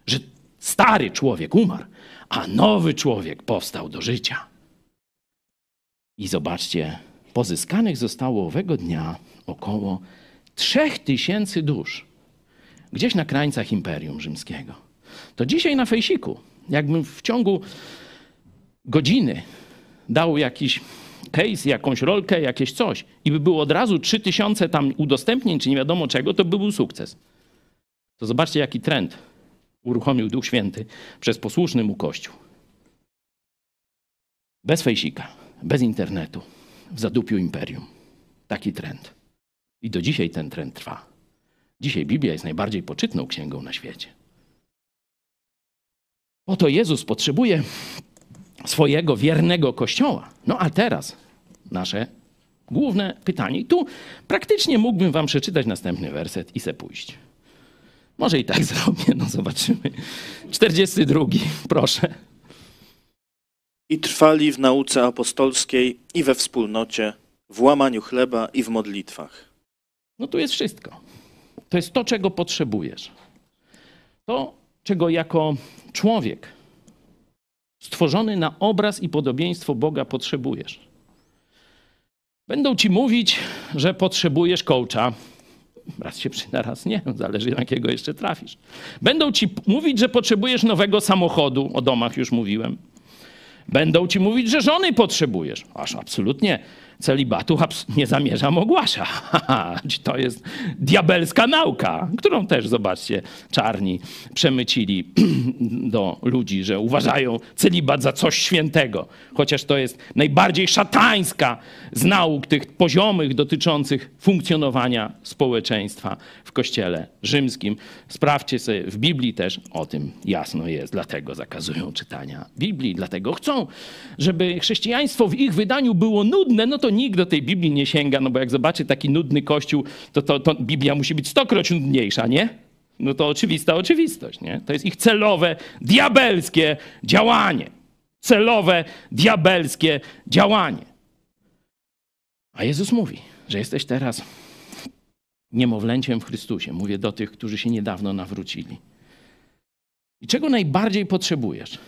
że stary człowiek umarł, a nowy człowiek powstał do życia. I zobaczcie, pozyskanych zostało owego dnia około trzech tysięcy dusz gdzieś na krańcach Imperium Rzymskiego. To dzisiaj na fejsiku, jakbym w ciągu godziny dał jakiś case, jakąś rolkę, jakieś coś i by było od razu trzy tysiące tam udostępnień, czy nie wiadomo czego, to by był sukces. To zobaczcie, jaki trend uruchomił Duch Święty przez posłuszny mu Kościół. Bez fejsika, bez internetu, w zadupiu imperium. Taki trend. I do dzisiaj ten trend trwa. Dzisiaj Biblia jest najbardziej poczytną księgą na świecie. Oto Jezus potrzebuje swojego wiernego kościoła. No a teraz nasze główne pytanie. I tu praktycznie mógłbym wam przeczytać następny werset i se pójść. Może i tak zrobię, no zobaczymy. 42, proszę. I trwali w nauce apostolskiej i we wspólnocie, w łamaniu chleba i w modlitwach. No tu jest wszystko. To jest to, czego potrzebujesz. To, czego jako człowiek stworzony na obraz i podobieństwo Boga potrzebujesz. Będą ci mówić, że potrzebujesz coacha. Raz się przyda, raz nie. Zależy, jakiego jeszcze trafisz. Będą ci mówić, że potrzebujesz nowego samochodu. O domach już mówiłem. Będą ci mówić, że żony potrzebujesz. Aż absolutnie celibatu nie zamierzam ogłaszać. To jest diabelska nauka, którą też, zobaczcie, czarni przemycili do ludzi, że uważają celibat za coś świętego. Chociaż to jest najbardziej szatańska z nauk tych poziomych dotyczących funkcjonowania społeczeństwa w kościele rzymskim. Sprawdźcie sobie, w Biblii też o tym jasno jest. Dlatego zakazują czytania Biblii, dlatego chcą, żeby chrześcijaństwo w ich wydaniu było nudne, no to nikt do tej Biblii nie sięga, no bo jak zobaczy taki nudny kościół, to, to, to Biblia musi być stokroć nudniejsza, nie? No to oczywista oczywistość, nie? To jest ich celowe, diabelskie działanie. Celowe, diabelskie działanie. A Jezus mówi, że jesteś teraz niemowlęciem w Chrystusie. Mówię do tych, którzy się niedawno nawrócili. I czego najbardziej potrzebujesz?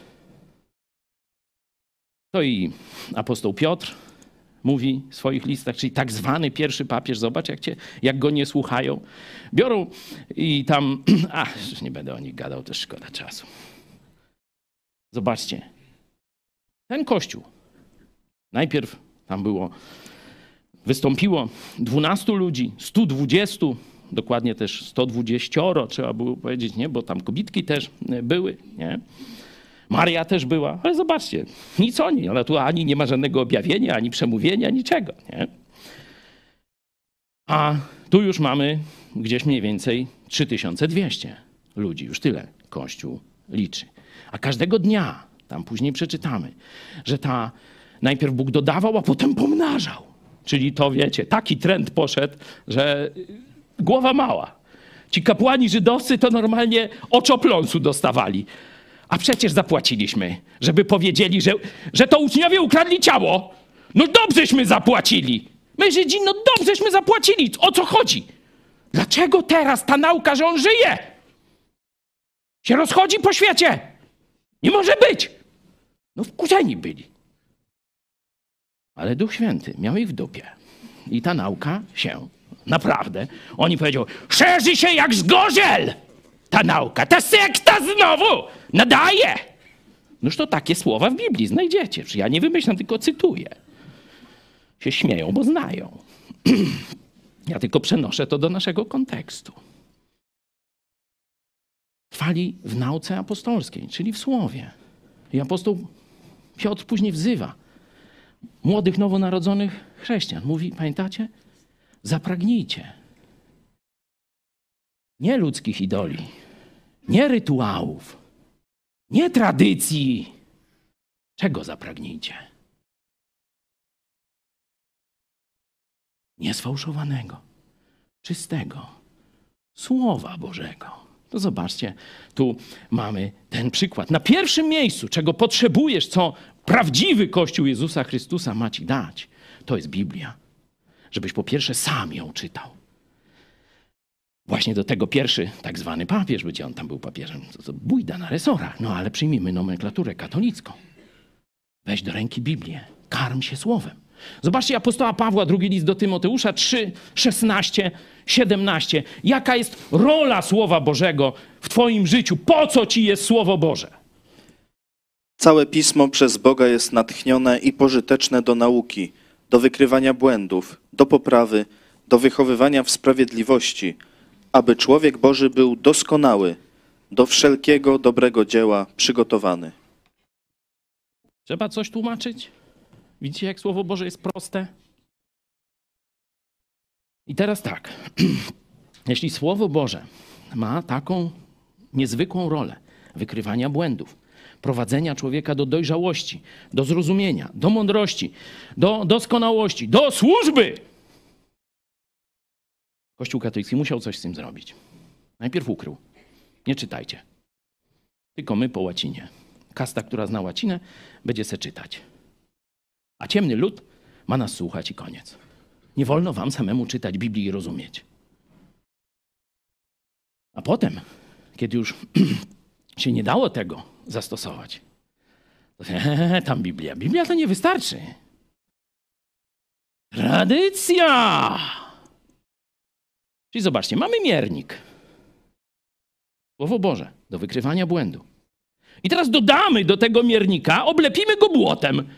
To i apostoł Piotr mówi w swoich listach, czyli tak zwany pierwszy papież, zobacz jak, cię, jak go nie słuchają. Biorą i tam, a już nie będę o nich gadał, też szkoda czasu. Zobaczcie, ten kościół, najpierw tam było, wystąpiło 12 ludzi, 120, dokładnie też 120, trzeba było powiedzieć, nie? bo tam kobitki też były, nie? Maria też była, ale zobaczcie, nic oni, ale tu ani nie ma żadnego objawienia, ani przemówienia, niczego. Nie? A tu już mamy gdzieś mniej więcej 3200 ludzi, już tyle Kościół liczy. A każdego dnia, tam później przeczytamy, że ta najpierw Bóg dodawał, a potem pomnażał. Czyli to wiecie, taki trend poszedł, że głowa mała. Ci kapłani żydowscy to normalnie oczopląsu dostawali. A przecież zapłaciliśmy, żeby powiedzieli, że, że to uczniowie ukradli ciało. No dobrześmy zapłacili. My Żydzi, no dobrześmy zapłacili. O co chodzi? Dlaczego teraz ta nauka, że on żyje, się rozchodzi po świecie? Nie może być. No wkurzeni byli. Ale Duch Święty miał ich w dupie. I ta nauka się naprawdę, oni powiedział, szerzy się jak zgorzel ta nauka, ta sekta znowu nadaje. Noż to takie słowa w Biblii znajdziecie. Ja nie wymyślam, tylko cytuję. Się śmieją, bo znają. ja tylko przenoszę to do naszego kontekstu. Trwali w nauce apostolskiej, czyli w słowie. I apostoł Piotr później wzywa młodych, nowonarodzonych chrześcijan. Mówi, pamiętacie? Zapragnijcie nie ludzkich idoli, nie rytuałów, nie tradycji. Czego zapragnijcie? Niesfałszowanego, czystego Słowa Bożego. To zobaczcie, tu mamy ten przykład. Na pierwszym miejscu, czego potrzebujesz, co prawdziwy Kościół Jezusa Chrystusa ma ci dać, to jest Biblia. Żebyś po pierwsze sam ją czytał. Właśnie do tego pierwszy tak zwany papież, będzie on tam był papieżem, to, to bójda na resorach. No ale przyjmijmy nomenklaturę katolicką. Weź do ręki Biblię, karm się słowem. Zobaczcie apostoła Pawła, drugi list do Tymoteusza 3, 16, 17. Jaka jest rola Słowa Bożego w twoim życiu? Po co ci jest Słowo Boże? Całe pismo przez Boga jest natchnione i pożyteczne do nauki, do wykrywania błędów, do poprawy, do wychowywania w sprawiedliwości, aby człowiek Boży był doskonały, do wszelkiego dobrego dzieła przygotowany. Trzeba coś tłumaczyć? Widzicie, jak Słowo Boże jest proste? I teraz tak. Jeśli Słowo Boże ma taką niezwykłą rolę wykrywania błędów, prowadzenia człowieka do dojrzałości, do zrozumienia, do mądrości, do doskonałości, do służby, Kościół katolicki musiał coś z tym zrobić. Najpierw ukrył. Nie czytajcie. Tylko my po łacinie. Kasta, która zna łacinę, będzie se czytać. A ciemny lud ma nas słuchać i koniec. Nie wolno wam samemu czytać Biblii i rozumieć. A potem, kiedy już się nie dało tego zastosować, to he, tam Biblia. Biblia to nie wystarczy. Tradycja! Czyli zobaczcie, mamy miernik. Słowo Boże do wykrywania błędu. I teraz dodamy do tego miernika, oblepimy go błotem.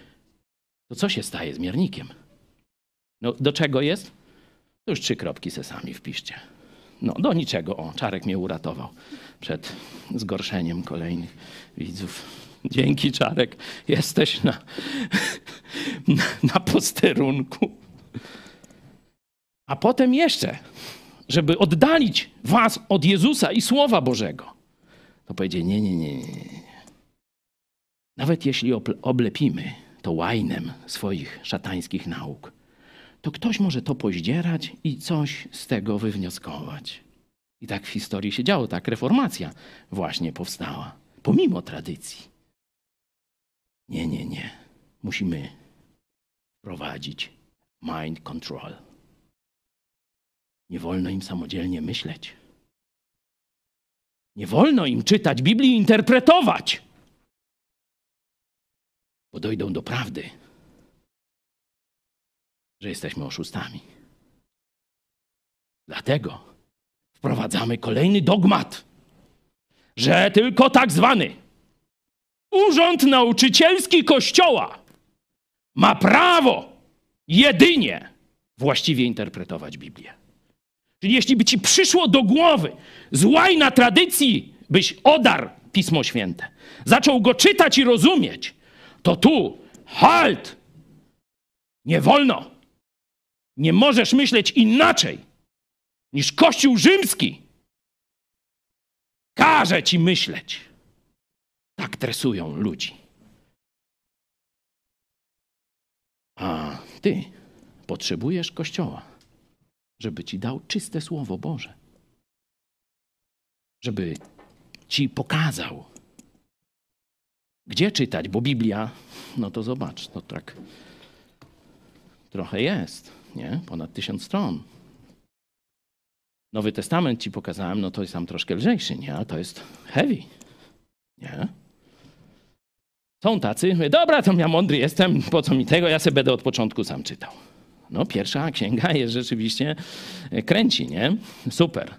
To co się staje z miernikiem? No, do czego jest? To już trzy kropki se sami wpiszcie. No, do niczego. O, Czarek mnie uratował przed zgorszeniem kolejnych widzów. Dzięki, Czarek. Jesteś na, na, na posterunku. A potem jeszcze żeby oddalić was od Jezusa i Słowa Bożego, to powiedzie: nie, nie, nie, nie. Nawet jeśli oblepimy to łajnem swoich szatańskich nauk, to ktoś może to poździerać i coś z tego wywnioskować. I tak w historii się działo, tak reformacja właśnie powstała, pomimo tradycji. Nie, nie, nie. Musimy wprowadzić mind control. Nie wolno im samodzielnie myśleć. Nie wolno im czytać Biblii i interpretować, bo dojdą do prawdy, że jesteśmy oszustami. Dlatego wprowadzamy kolejny dogmat, że tylko tak zwany Urząd Nauczycielski Kościoła ma prawo jedynie właściwie interpretować Biblię. Czyli jeśli by ci przyszło do głowy złaj na tradycji, byś odarł Pismo Święte, zaczął go czytać i rozumieć, to tu halt! Nie wolno! Nie możesz myśleć inaczej niż Kościół rzymski każe ci myśleć. Tak tresują ludzi. A ty potrzebujesz Kościoła, żeby ci dał czyste Słowo Boże. Żeby ci pokazał, gdzie czytać, bo Biblia, no to zobacz, to tak trochę jest, nie? Ponad tysiąc stron. Nowy Testament ci pokazałem, no to jest tam troszkę lżejszy, nie? Ale to jest heavy, nie? Są tacy, dobra, to ja mądry jestem, po co mi tego, ja sobie będę od początku sam czytał. No pierwsza księga jest rzeczywiście, kręci, nie? Super.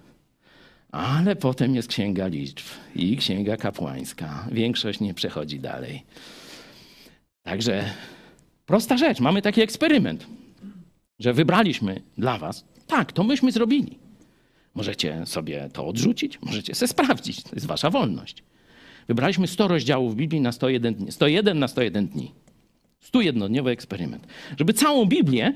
Ale potem jest księga liczb i księga kapłańska. Większość nie przechodzi dalej. Także prosta rzecz, mamy taki eksperyment, że wybraliśmy dla was, tak, to myśmy zrobili. Możecie sobie to odrzucić, możecie sobie sprawdzić, to jest wasza wolność. Wybraliśmy 100 rozdziałów Biblii na 101 dni. 101 na 101 dni. 101-dniowy eksperyment. Żeby całą Biblię,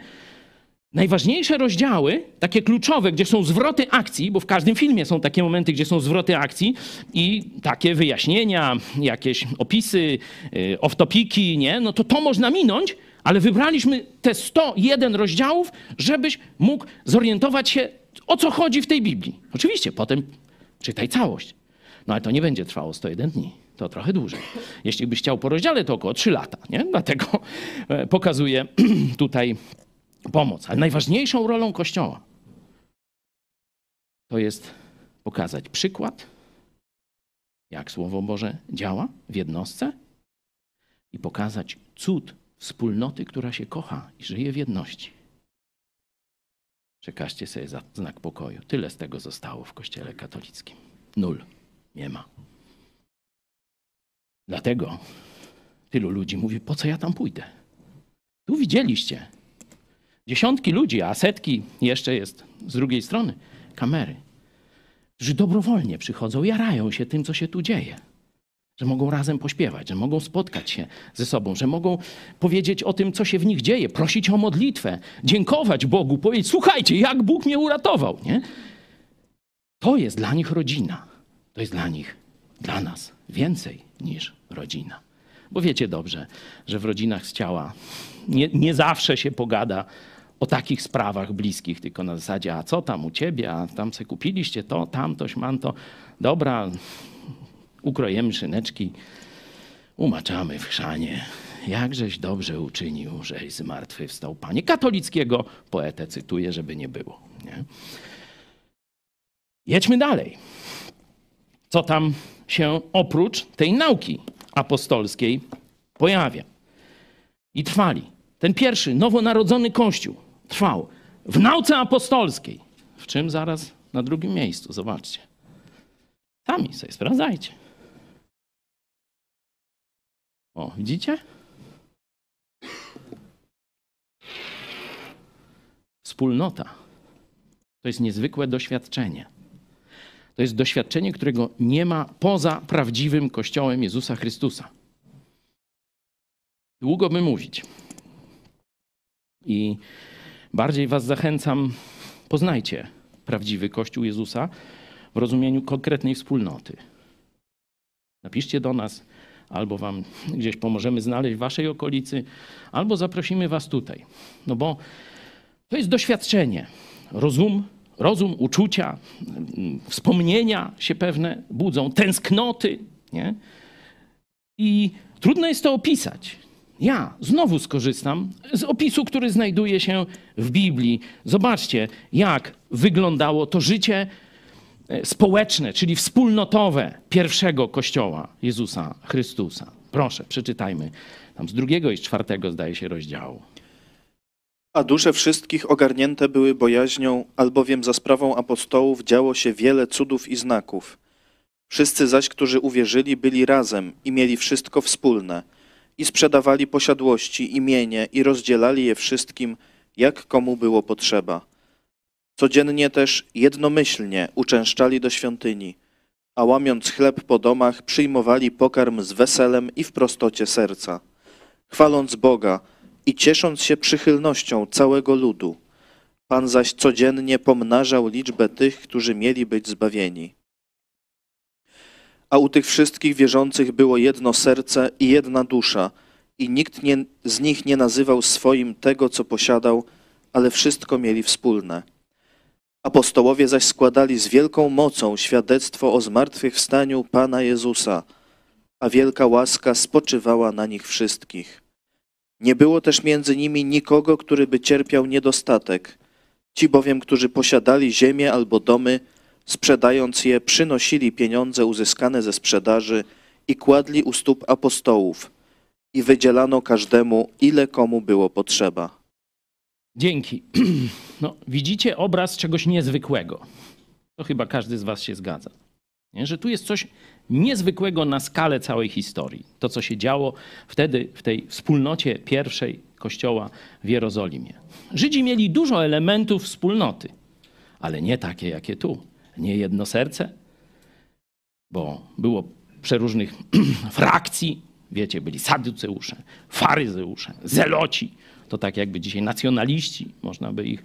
najważniejsze rozdziały, takie kluczowe, gdzie są zwroty akcji, bo w każdym filmie są takie momenty, gdzie są zwroty akcji i takie wyjaśnienia, jakieś opisy, yy, off-topiki, nie? No to to można minąć, ale wybraliśmy te 101 rozdziałów, żebyś mógł zorientować się, o co chodzi w tej Biblii. Oczywiście, potem czytaj całość. No ale to nie będzie trwało 101 dni. To trochę dłużej. Jeśli byś chciał po rozdziale, to około 3 lata. Nie? Dlatego e, pokazuję tutaj pomoc. Ale najważniejszą rolą Kościoła to jest pokazać przykład, jak Słowo Boże działa w jednostce i pokazać cud wspólnoty, która się kocha i żyje w jedności. Przekażcie sobie za znak pokoju. Tyle z tego zostało w Kościele katolickim. Nul. Nie ma. Dlatego tylu ludzi mówi, po co ja tam pójdę? Tu widzieliście dziesiątki ludzi, a setki jeszcze jest z drugiej strony kamery, którzy dobrowolnie przychodzą, jarają się tym, co się tu dzieje. Że mogą razem pośpiewać, że mogą spotkać się ze sobą, że mogą powiedzieć o tym, co się w nich dzieje, prosić o modlitwę, dziękować Bogu, powiedzieć: Słuchajcie, jak Bóg mnie uratował. Nie? To jest dla nich rodzina. To jest dla nich, dla nas więcej niż rodzina. Bo wiecie dobrze, że w rodzinach z ciała nie, nie zawsze się pogada o takich sprawach bliskich, tylko na zasadzie, a co tam u ciebie, a tam se kupiliście to, tamtoś, manto. Dobra, ukrojemy szyneczki, umaczamy w chrzanie. Jakżeś dobrze uczynił, żeś zmartwychwstał, Panie. Katolickiego poetę cytuję, żeby nie było. Nie? Jedźmy dalej co tam się oprócz tej nauki apostolskiej pojawia. I trwali. Ten pierwszy, nowonarodzony Kościół trwał w nauce apostolskiej. W czym zaraz na drugim miejscu, zobaczcie. Sami sobie sprawdzajcie. O, widzicie? Wspólnota to jest niezwykłe doświadczenie. To jest doświadczenie, którego nie ma poza prawdziwym Kościołem Jezusa Chrystusa. Długo by mówić. I bardziej Was zachęcam, poznajcie prawdziwy Kościół Jezusa w rozumieniu konkretnej wspólnoty. Napiszcie do nas, albo Wam gdzieś pomożemy znaleźć w Waszej okolicy, albo zaprosimy Was tutaj. No bo to jest doświadczenie. Rozum rozum, uczucia, wspomnienia się pewne budzą, tęsknoty. Nie? I trudno jest to opisać. Ja znowu skorzystam z opisu, który znajduje się w Biblii. Zobaczcie, jak wyglądało to życie e, społeczne, czyli wspólnotowe pierwszego kościoła Jezusa Chrystusa. Proszę, przeczytajmy tam z drugiego i z czwartego, zdaje się, rozdziału. A dusze wszystkich ogarnięte były bojaźnią, albowiem za sprawą apostołów działo się wiele cudów i znaków. Wszyscy zaś, którzy uwierzyli, byli razem i mieli wszystko wspólne i sprzedawali posiadłości i mienie i rozdzielali je wszystkim, jak komu było potrzeba. Codziennie też jednomyślnie uczęszczali do świątyni, a łamiąc chleb po domach, przyjmowali pokarm z weselem i w prostocie serca, chwaląc Boga i ciesząc się przychylnością całego ludu. Pan zaś codziennie pomnażał liczbę tych, którzy mieli być zbawieni. A u tych wszystkich wierzących było jedno serce i jedna dusza, i nikt nie, z nich nie nazywał swoim tego, co posiadał, ale wszystko mieli wspólne. Apostołowie zaś składali z wielką mocą świadectwo o zmartwychwstaniu Pana Jezusa, a wielka łaska spoczywała na nich wszystkich. Nie było też między nimi nikogo, który by cierpiał niedostatek. Ci bowiem, którzy posiadali ziemię albo domy, sprzedając je, przynosili pieniądze uzyskane ze sprzedaży i kładli u stóp apostołów i wydzielano każdemu, ile komu było potrzeba. Dzięki. No, widzicie obraz czegoś niezwykłego. To chyba każdy z Was się zgadza. Nie? Że tu jest coś niezwykłego na skalę całej historii. To, co się działo wtedy w tej wspólnocie pierwszej kościoła w Jerozolimie. Żydzi mieli dużo elementów wspólnoty, ale nie takie, jakie tu. Nie jedno serce, bo było przeróżnych frakcji. Wiecie, byli saduceusze, faryzeusze, zeloci. To tak jakby dzisiaj nacjonaliści, można by ich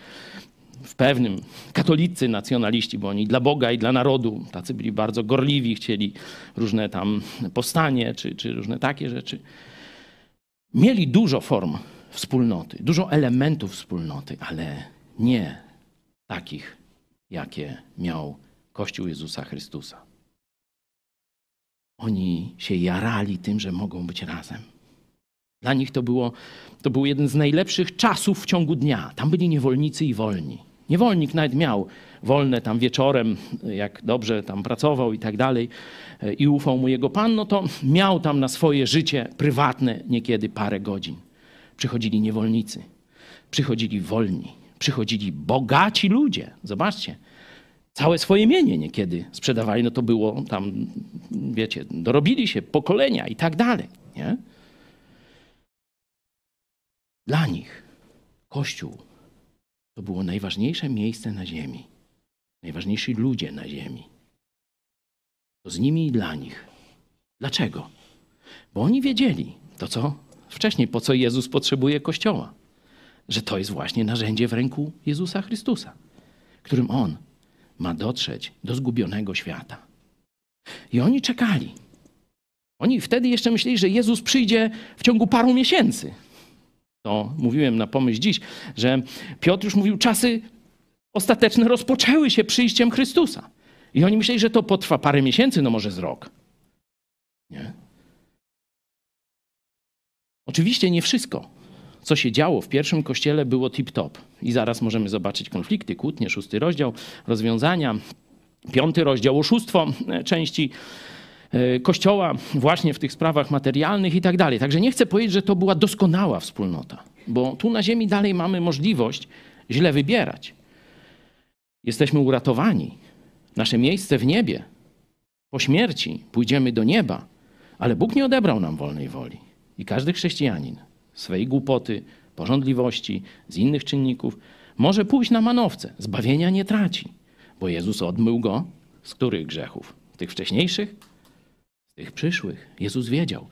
w pewnym, katolicy nacjonaliści, bo oni dla Boga i dla narodu, tacy byli bardzo gorliwi, chcieli różne tam powstanie, czy, czy różne takie rzeczy. Mieli dużo form wspólnoty, dużo elementów wspólnoty, ale nie takich, jakie miał Kościół Jezusa Chrystusa. Oni się jarali tym, że mogą być razem. Dla nich to, było, to był jeden z najlepszych czasów w ciągu dnia. Tam byli niewolnicy i wolni. Niewolnik nawet miał wolne tam wieczorem, jak dobrze tam pracował i tak dalej, e, i ufał mu jego pan, no to miał tam na swoje życie prywatne niekiedy parę godzin. Przychodzili niewolnicy, przychodzili wolni, przychodzili bogaci ludzie. Zobaczcie, całe swoje mienie niekiedy sprzedawali, no to było tam, wiecie, dorobili się pokolenia i tak dalej, nie? Dla nich Kościół to było najważniejsze miejsce na ziemi, najważniejsi ludzie na ziemi. To z nimi i dla nich. Dlaczego? Bo oni wiedzieli to, co wcześniej, po co Jezus potrzebuje Kościoła. Że to jest właśnie narzędzie w ręku Jezusa Chrystusa, którym On ma dotrzeć do zgubionego świata. I oni czekali. Oni wtedy jeszcze myśleli, że Jezus przyjdzie w ciągu paru miesięcy. To mówiłem na pomyśl dziś, że Piotr już mówił, czasy ostateczne rozpoczęły się przyjściem Chrystusa. I oni myśleli, że to potrwa parę miesięcy, no może z rok. Nie? Oczywiście nie wszystko, co się działo w pierwszym kościele, było tip-top. I zaraz możemy zobaczyć konflikty, kłótnie, szósty rozdział, rozwiązania, piąty rozdział, oszustwo e, części e, Kościoła właśnie w tych sprawach materialnych i tak dalej. Także nie chcę powiedzieć, że to była doskonała wspólnota, bo tu na ziemi dalej mamy możliwość źle wybierać. Jesteśmy uratowani. Nasze miejsce w niebie. Po śmierci pójdziemy do nieba, ale Bóg nie odebrał nam wolnej woli. I każdy chrześcijanin swej głupoty, porządliwości, z innych czynników może pójść na manowce. Zbawienia nie traci, bo Jezus odmył go z których grzechów? Tych wcześniejszych? Z tych przyszłych. Jezus wiedział.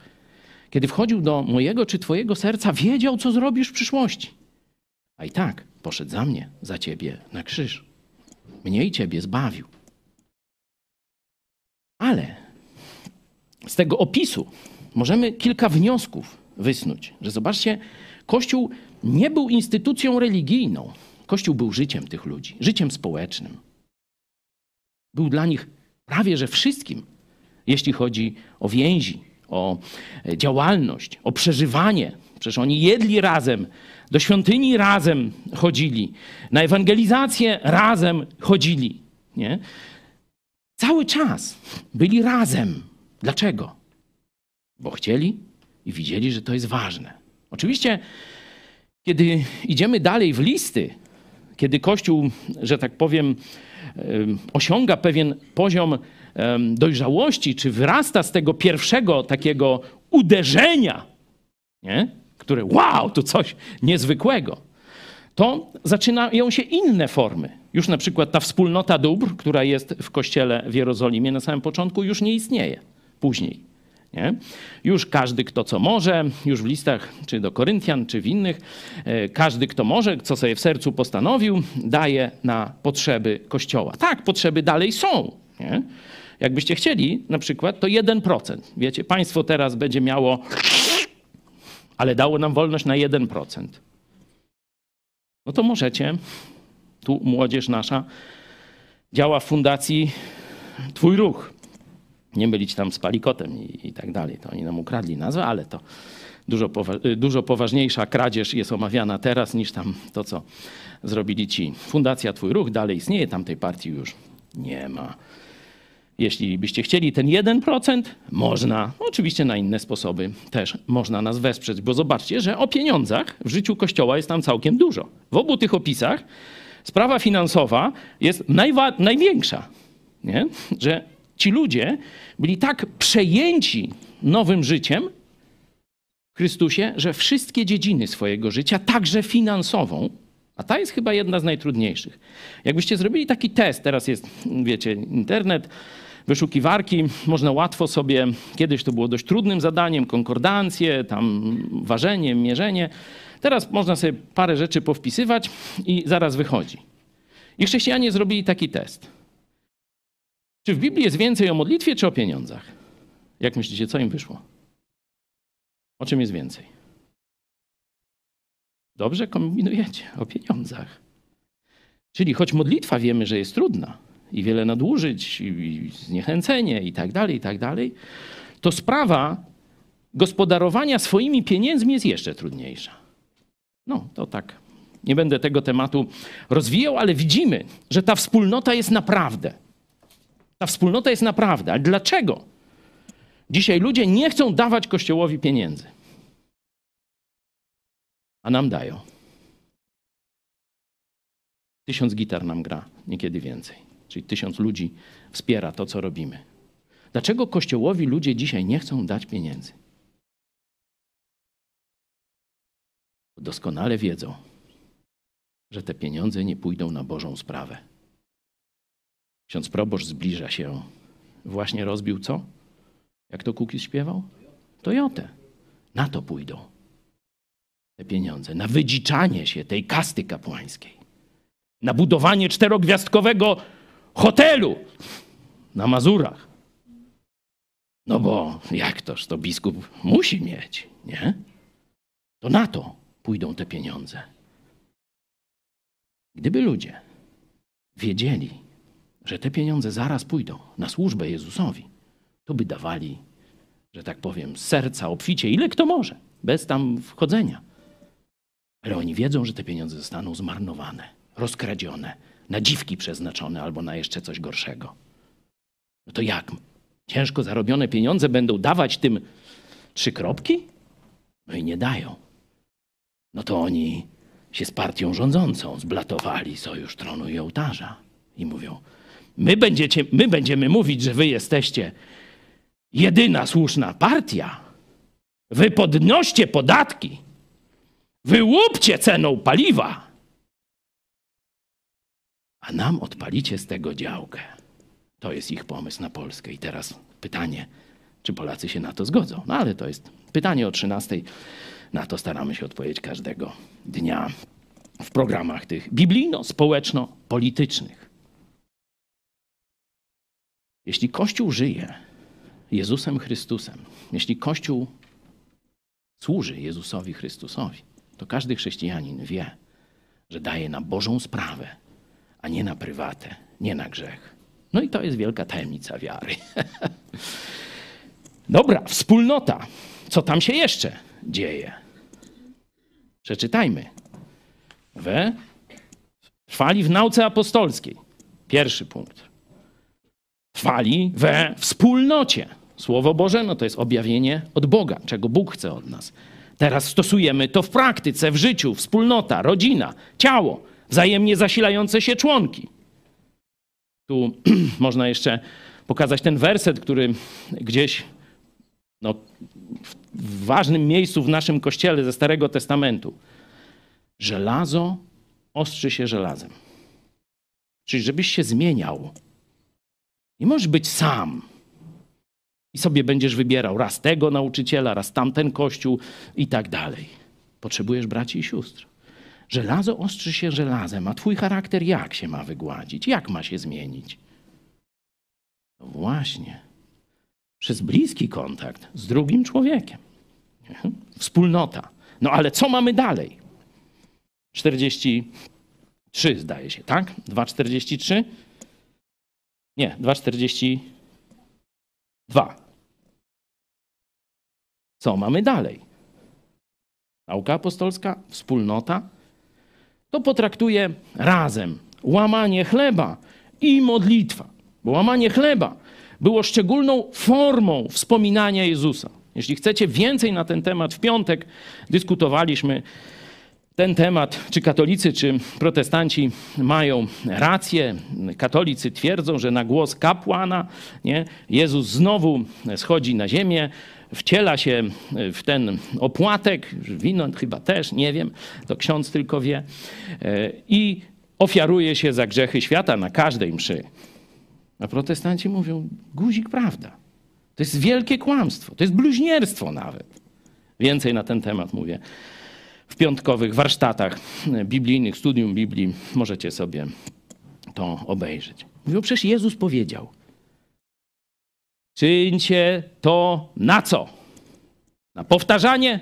Kiedy wchodził do mojego czy twojego serca, wiedział, co zrobisz w przyszłości. A i tak poszedł za mnie, za ciebie na krzyż. Mnie i ciebie zbawił. Ale z tego opisu możemy kilka wniosków wysnuć. Że zobaczcie, Kościół nie był instytucją religijną. Kościół był życiem tych ludzi, życiem społecznym. Był dla nich prawie że wszystkim, jeśli chodzi o więzi, o działalność, o przeżywanie Przecież oni jedli razem, do świątyni razem chodzili, na ewangelizację razem chodzili. Nie? Cały czas byli razem. Dlaczego? Bo chcieli i widzieli, że to jest ważne. Oczywiście, kiedy idziemy dalej w listy, kiedy Kościół, że tak powiem, em, osiąga pewien poziom dojrzałości, czy wyrasta z tego pierwszego takiego uderzenia, nie? które wow, to coś niezwykłego, to zaczynają się inne formy. Już na przykład ta wspólnota dóbr, która jest w kościele w Jerozolimie na samym początku, już nie istnieje później. Nie? Już każdy, kto co może, już w listach, czy do Koryntian, czy w innych, e, każdy, kto może, co sobie w sercu postanowił, daje na potrzeby Kościoła. Tak, potrzeby dalej są. Nie? Jakbyście chcieli, na przykład, to 1%. Wiecie, państwo teraz będzie miało, ale dało nam wolność na 1%. No to możecie, tu młodzież nasza działa w fundacji Twój Ruch nie mylić tam z palikotem i, i tak dalej. To oni nam ukradli nazwę, ale to dużo, powa- y, dużo poważniejsza kradzież jest omawiana teraz niż tam to, co zrobili ci. Fundacja Twój Ruch dalej istnieje, tamtej partii już nie ma. Jeśli byście chcieli ten 1%, można. Oczywiście na inne sposoby też można nas wesprzeć, bo zobaczcie, że o pieniądzach w życiu Kościoła jest tam całkiem dużo. W obu tych opisach sprawa finansowa jest największa. Nie? Że ci ludzie byli tak przejęci nowym życiem w Chrystusie, że wszystkie dziedziny swojego życia, także finansową, a ta jest chyba jedna z najtrudniejszych. Jakbyście zrobili taki test, teraz jest, wiecie, internet, wyszukiwarki, można łatwo sobie, kiedyś to było dość trudnym zadaniem, konkordancje, tam ważenie, mierzenie. Teraz można sobie parę rzeczy powpisywać i zaraz wychodzi. I chrześcijanie zrobili taki test. Czy w Biblii jest więcej o modlitwie, czy o pieniądzach? Jak myślicie, co im wyszło? O czym jest więcej? Dobrze kombinujecie o pieniądzach. Czyli choć modlitwa wiemy, że jest trudna i wiele nadużyć, i i zniechęcenie i tak dalej, i tak dalej, to sprawa gospodarowania swoimi pieniędzmi jest jeszcze trudniejsza. No, to tak. Nie będę tego tematu rozwijał, ale widzimy, że ta wspólnota jest naprawdę. Ta wspólnota jest naprawdę. Ale dlaczego? Dzisiaj ludzie nie chcą dawać Kościołowi pieniędzy. A nam dają. Tysiąc gitar nam gra, niekiedy więcej. Czyli tysiąc ludzi wspiera to, co robimy. Dlaczego Kościołowi ludzie dzisiaj nie chcą dać pieniędzy? Doskonale wiedzą, że te pieniądze nie pójdą na Bożą sprawę. Ksiądz proboszcz zbliża się. Właśnie rozbił co? Jak to Kukiz śpiewał? Toyotę. Na to pójdą te pieniądze. Na wydziczanie się tej kasty kapłańskiej. Na budowanie czterogwiazdkowego hotelu na Mazurach. No bo jak toż to biskup musi mieć, nie? To na to pójdą te pieniądze. Gdyby ludzie wiedzieli, że te pieniądze zaraz pójdą na służbę Jezusowi, to by dawali, że tak powiem, serca, obficie, ile kto może, bez tam wchodzenia. Ale oni wiedzą, że te pieniądze zostaną zmarnowane, rozkradzione, na dziwki przeznaczone albo na jeszcze coś gorszego. No to jak? Ciężko zarobione pieniądze będą dawać tym trzy kropki? No i nie dają. No to oni się z partią rządzącą zblatowali sojusz tronu i ołtarza i mówią: my, będziecie, my będziemy mówić, że wy jesteście jedyna słuszna partia. Wy podnoście podatki. Wy łupcie ceną paliwa. A nam odpalicie z tego działkę. To jest ich pomysł na Polskę. I teraz pytanie, czy Polacy się na to zgodzą? No ale to jest pytanie o 13. Na to staramy się odpowiedzieć każdego dnia w programach tych biblijno-społeczno-politycznych. Jeśli Kościół żyje Jezusem Chrystusem, jeśli Kościół służy Jezusowi Chrystusowi, to każdy chrześcijanin wie, że daje na Bożą sprawę, a nie na prywatę, nie na grzech. No i to jest wielka tajemnica wiary. Dobra, wspólnota. Co tam się jeszcze dzieje? Przeczytajmy. We trwali w nauce apostolskiej. Pierwszy punkt. Trwali we wspólnocie. Słowo Boże, no to jest objawienie od Boga, czego Bóg chce od nas. Teraz stosujemy to w praktyce, w życiu, wspólnota, rodzina, ciało, wzajemnie zasilające się członki. Tu można jeszcze pokazać ten werset, który gdzieś no, w ważnym miejscu w naszym kościele ze Starego Testamentu. Żelazo ostrzy się żelazem. Czyli żebyś się zmieniał. Nie możesz być sam. I sobie będziesz wybierał raz tego nauczyciela, raz tamten kościół i tak dalej. Potrzebujesz braci i sióstr. Żelazo ostrzy się żelazem, a twój charakter jak się ma wygładzić? Jak ma się zmienić? No właśnie. Przez bliski kontakt z drugim człowiekiem. Wspólnota. No ale co mamy dalej? 43 zdaje się, tak? 2,43? Nie, 2,42. Co mamy dalej? Nauka apostolska, wspólnota. To potraktuje razem łamanie chleba i modlitwa. Bo łamanie chleba było szczególną formą wspominania Jezusa. Jeśli chcecie więcej na ten temat, w piątek dyskutowaliśmy ten temat, czy katolicy, czy protestanci mają rację. Katolicy twierdzą, że na głos kapłana nie, Jezus znowu schodzi na ziemię, wciela się w ten opłatek, wino chyba też, nie wiem, to ksiądz tylko wie, i ofiaruje się za grzechy świata na każdej mszy. A protestanci mówią, guzik prawda. To jest wielkie kłamstwo, to jest bluźnierstwo nawet. Więcej na ten temat mówię w piątkowych warsztatach biblijnych, studium Biblii. Możecie sobie to obejrzeć. Mówią, przecież Jezus powiedział, czyńcie to na co? Na powtarzanie?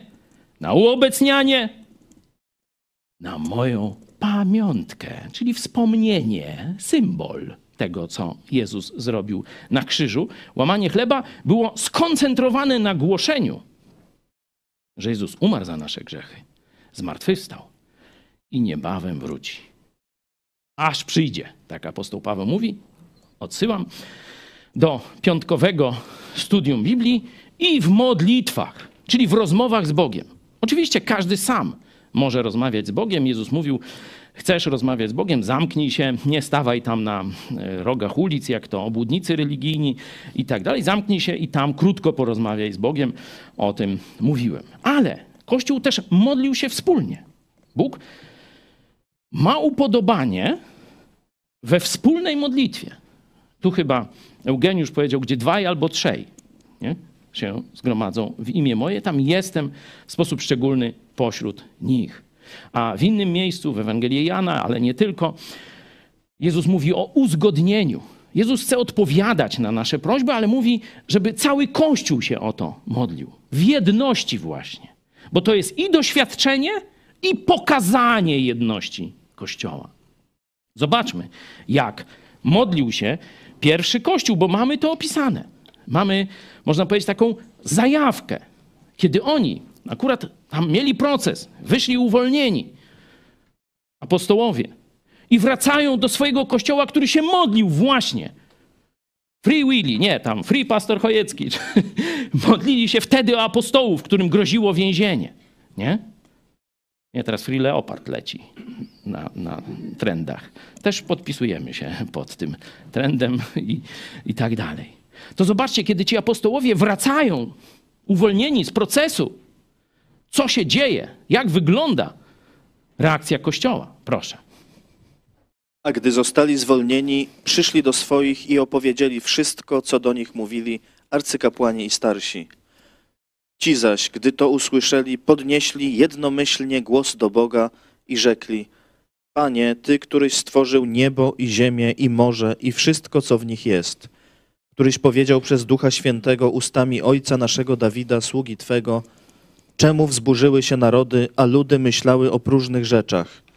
Na uobecnianie? Na moją pamiątkę, czyli wspomnienie, symbol tego, co Jezus zrobił na krzyżu. Łamanie chleba było skoncentrowane na głoszeniu, że Jezus umarł za nasze grzechy, zmartwychwstał i niebawem wróci. Aż przyjdzie, tak apostoł Paweł mówi. Odsyłam do piątkowego studium Biblii i w modlitwach, czyli w rozmowach z Bogiem. Oczywiście każdy sam może rozmawiać z Bogiem. Jezus mówił, chcesz rozmawiać z Bogiem, zamknij się, nie stawaj tam na e, rogach ulic, jak to obłudnicy religijni i tak dalej. Zamknij się i tam krótko porozmawiaj z Bogiem. O tym mówiłem. Ale Kościół też modlił się wspólnie. Bóg ma upodobanie we wspólnej modlitwie. Tu chyba Eugeniusz powiedział, gdzie dwaj albo trzej nie? się zgromadzą w imię moje, tam jestem w sposób szczególny pośród nich. A w innym miejscu, w Ewangelii Jana, ale nie tylko, Jezus mówi o uzgodnieniu. Jezus chce odpowiadać na nasze prośby, ale mówi, żeby cały Kościół się o to modlił. W jedności właśnie. Bo to jest i doświadczenie, i pokazanie jedności Kościoła. Zobaczmy, jak modlił się pierwszy Kościół, bo mamy to opisane. Mamy, można powiedzieć, taką zajawkę, kiedy oni akurat tam mieli proces, wyszli uwolnieni, apostołowie, i wracają do swojego kościoła, który się modlił właśnie. Free Willy, nie, tam Free Pastor Chojecki. Modlili się wtedy o apostołów, którym groziło więzienie. Nie? Nie, teraz Free Leopard leci na, na trendach. Też podpisujemy się pod tym trendem i, i tak dalej. To zobaczcie, kiedy ci apostołowie wracają, uwolnieni z procesu, co się dzieje, jak wygląda reakcja Kościoła. Proszę. A gdy zostali zwolnieni, przyszli do swoich i opowiedzieli wszystko, co do nich mówili arcykapłani i starsi. Ci zaś, gdy to usłyszeli, podnieśli jednomyślnie głos do Boga i rzekli: Panie, Ty, któryś stworzył niebo i ziemię i morze i wszystko, co w nich jest, któryś powiedział przez Ducha Świętego ustami Ojca naszego Dawida, sługi Twego, czemu wzburzyły się narody, a ludy myślały o próżnych rzeczach.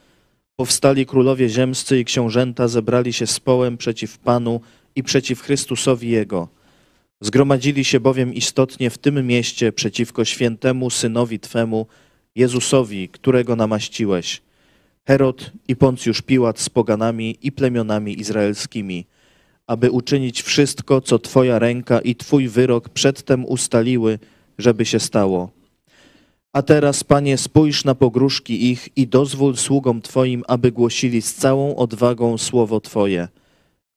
Powstali królowie ziemscy i książęta zebrali się z połem przeciw Panu i przeciw Chrystusowi Jego. Zgromadzili się bowiem istotnie w tym mieście przeciwko świętemu Synowi Twemu Jezusowi, którego namaściłeś. Herod i Poncjusz Piłat z poganami i plemionami izraelskimi, aby uczynić wszystko, co Twoja ręka i Twój wyrok przedtem ustaliły, żeby się stało. A teraz, Panie, spójrz na pogróżki ich i dozwól sługom Twoim, aby głosili z całą odwagą słowo Twoje.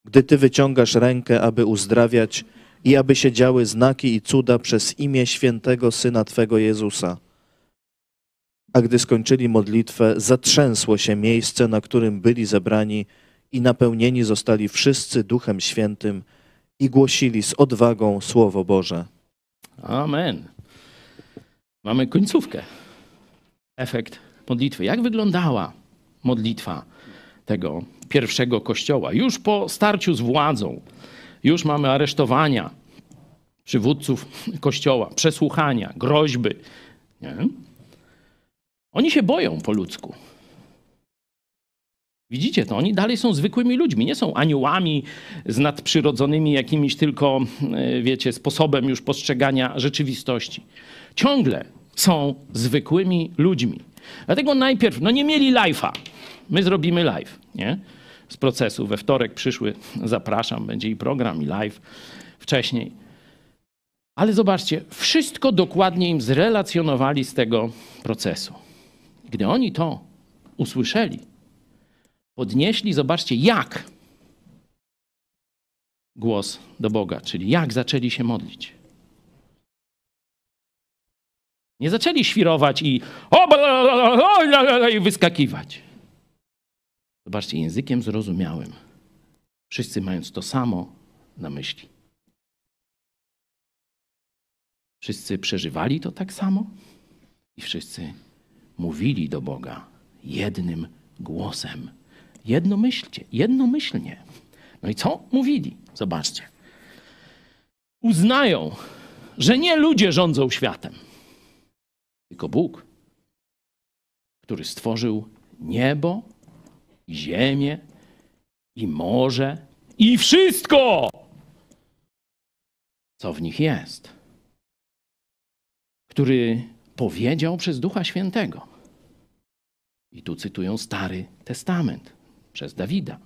Gdy Ty wyciągasz rękę, aby uzdrawiać i aby się działy znaki i cuda przez imię świętego Syna Twego Jezusa. A gdy skończyli modlitwę, zatrzęsło się miejsce, na którym byli zebrani i napełnieni zostali wszyscy Duchem Świętym i głosili z odwagą Słowo Boże. Amen. Mamy końcówkę. Efekt modlitwy. Jak wyglądała modlitwa tego pierwszego kościoła? Już po starciu z władzą, już mamy aresztowania przywódców kościoła, przesłuchania, groźby. Nie? Oni się boją po ludzku. Widzicie to? Oni dalej są zwykłymi ludźmi, nie są aniołami z nadprzyrodzonymi jakimiś tylko, e, wiecie, sposobem już postrzegania rzeczywistości. Ciągle są zwykłymi ludźmi. Dlatego najpierw, no nie mieli live'a. My zrobimy live, nie? Z procesu. We wtorek przyszły, zapraszam, będzie i program, i live wcześniej. Ale zobaczcie, wszystko dokładnie im zrelacjonowali z tego procesu. Gdy oni to usłyszeli, podnieśli, zobaczcie, jak głos do Boga, czyli jak zaczęli się modlić. Nie zaczęli świrować i, i wyskakiwać. Zobaczcie, językiem zrozumiałym. Wszyscy mając to samo na myśli. Wszyscy przeżywali to tak samo i wszyscy mówili do Boga jednym głosem. Jednomyślnie, jednomyślnie. No i co mówili? Zobaczcie. Uznają, że nie ludzie rządzą światem, tylko Bóg, który stworzył niebo, i ziemię, i morze, i wszystko, co w nich jest, który powiedział przez Ducha Świętego. I tu cytują Stary Testament przez Dawida.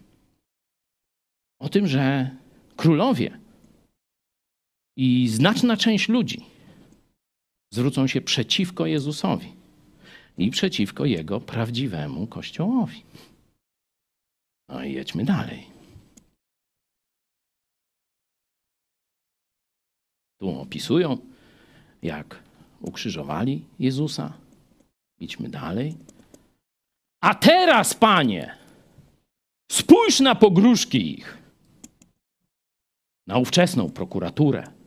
O tym, że królowie i znaczna część ludzi zwrócą się przeciwko Jezusowi i przeciwko Jego prawdziwemu Kościołowi. No i jedźmy dalej. Tu opisują, jak ukrzyżowali Jezusa. Idźmy dalej. A teraz, panie, spójrz na pogróżki ich, na ówczesną prokuraturę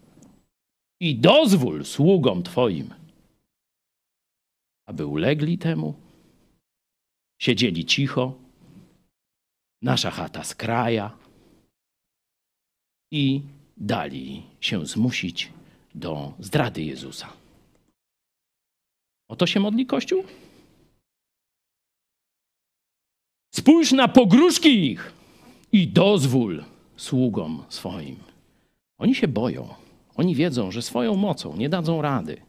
i dozwól sługom Twoim, aby ulegli temu, siedzieli cicho, nasza chata z kraja i dali się zmusić do zdrady Jezusa. O to się modli Kościół? Spójrz na pogróżki ich i dozwól sługom swoim. Oni się boją. Oni wiedzą, że swoją mocą nie dadzą rady.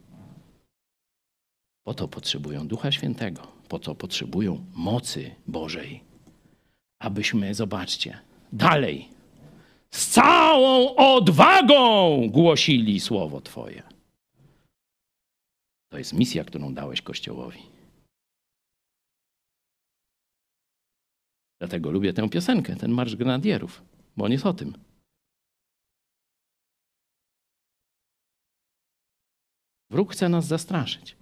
Po to potrzebują Ducha Świętego, po to potrzebują mocy Bożej. Abyśmy, zobaczcie, dalej, z całą odwagą głosili Słowo Twoje. To jest misja, którą dałeś Kościołowi. Dlatego lubię tę piosenkę, ten Marsz Grenadierów, bo on jest o tym. Wróg chce nas zastraszyć.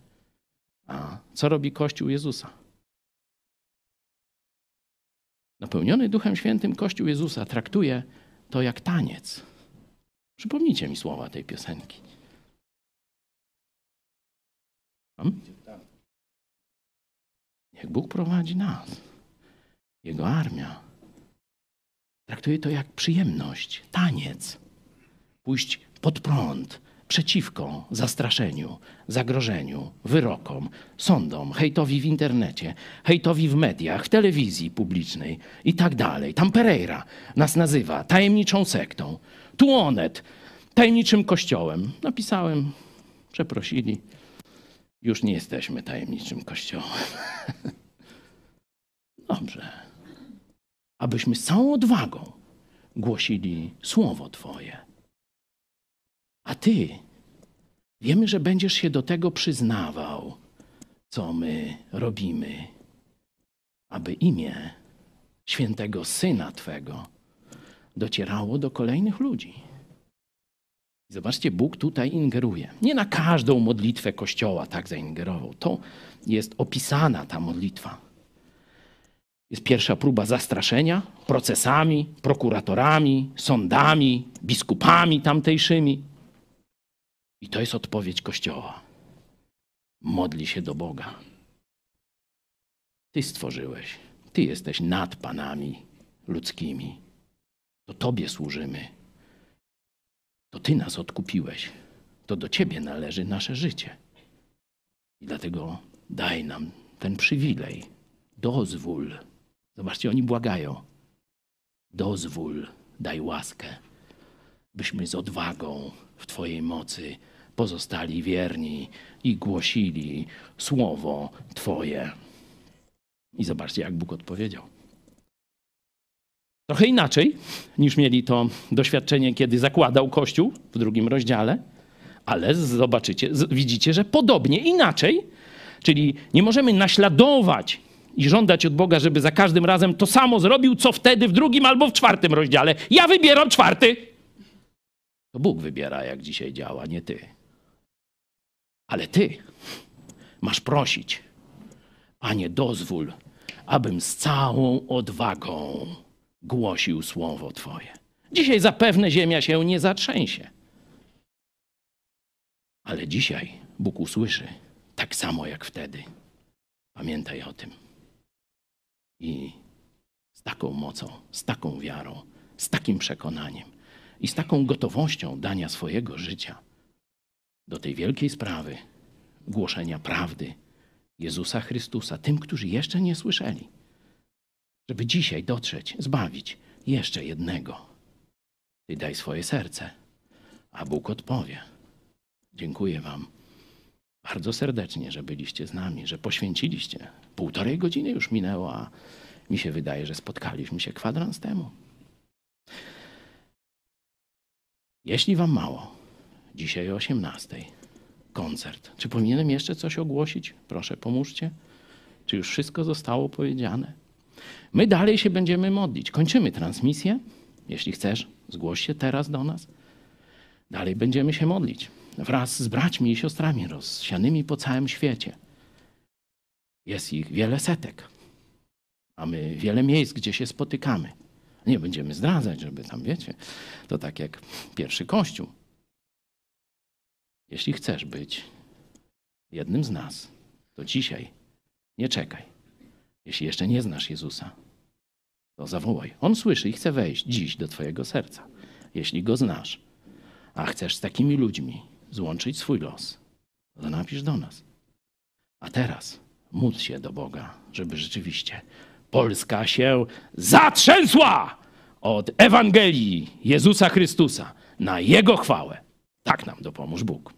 A co robi Kościół Jezusa? Napełniony Duchem Świętym Kościół Jezusa traktuje to jak taniec. Przypomnijcie mi słowa tej piosenki. Tam? Niech Bóg prowadzi nas, Jego armia. Traktuje to jak przyjemność, taniec. Pójść pod prąd, przeciwko zastraszeniu, zagrożeniu, wyrokom, sądom, hejtowi w internecie, hejtowi w mediach, w telewizji publicznej i tak dalej. Tam Pereira nas nazywa tajemniczą sektą. Tu Onet tajemniczym kościołem. Napisałem, przeprosili Już nie jesteśmy tajemniczym kościołem. Dobrze. Abyśmy z całą odwagą głosili słowo Twoje. A Ty wiemy, że będziesz się do tego przyznawał, co my robimy, aby imię świętego Syna Twego docierało do kolejnych ludzi. Zobaczcie, Bóg tutaj ingeruje. Nie na każdą modlitwę Kościoła tak zaingerował. To jest opisana ta modlitwa. Jest pierwsza próba zastraszenia procesami, prokuratorami, sądami, biskupami tamtejszymi. I to jest odpowiedź Kościoła. Modli się do Boga. Ty stworzyłeś. Ty jesteś nad panami ludzkimi. To Tobie służymy. To Ty nas odkupiłeś. To do Ciebie należy nasze życie. I dlatego daj nam ten przywilej. Dozwól. Zobaczcie, oni błagają. Dozwól, daj łaskę, byśmy z odwagą w Twojej mocy pozostali wierni i głosili słowo Twoje. I zobaczcie, jak Bóg odpowiedział. Trochę inaczej niż mieli to doświadczenie, kiedy zakładał Kościół w drugim rozdziale, ale zobaczycie, widzicie, że podobnie inaczej. Czyli nie możemy naśladować i żądać od Boga, żeby za każdym razem to samo zrobił, co wtedy w drugim albo w czwartym rozdziale. Ja wybieram czwarty. To Bóg wybiera, jak dzisiaj działa, nie ty. Ale ty masz prosić, Panie, dozwól, abym z całą odwagą głosił słowo Twoje. Dzisiaj zapewne ziemia się nie zatrzęsie. Ale dzisiaj Bóg usłyszy tak samo jak wtedy. Pamiętaj o tym. I z taką mocą, z taką wiarą, z takim przekonaniem i z taką gotowością dania swojego życia do tej wielkiej sprawy głoszenia prawdy Jezusa Chrystusa tym, którzy jeszcze nie słyszeli żeby dzisiaj dotrzeć, zbawić jeszcze jednego. Ty daj swoje serce, a Bóg odpowie. Dziękuję Wam bardzo serdecznie, że byliście z nami, że poświęciliście. Półtorej godziny już minęło, a mi się wydaje, że spotkaliśmy się kwadrans temu. Jeśli Wam mało, dzisiaj o 18 koncert. Czy powinienem jeszcze coś ogłosić? Proszę, pomóżcie. Czy już wszystko zostało powiedziane? My dalej się będziemy modlić. Kończymy transmisję. Jeśli chcesz, zgłoś się teraz do nas. Dalej będziemy się modlić wraz z braćmi i siostrami rozsianymi po całym świecie. Jest ich wiele setek. Mamy wiele miejsc, gdzie się spotykamy. Nie będziemy zdradzać, żeby tam, wiecie, to tak jak pierwszy kościół. Jeśli chcesz być jednym z nas, to dzisiaj nie czekaj. Jeśli jeszcze nie znasz Jezusa, to zawołaj. On słyszy i chce wejść dziś do Twojego serca. Jeśli go znasz, a chcesz z takimi ludźmi złączyć swój los, to napisz do nas. A teraz módl się do Boga, żeby rzeczywiście Polska się zatrzęsła od Ewangelii Jezusa Chrystusa na Jego chwałę. Tak nam dopomóż Bóg.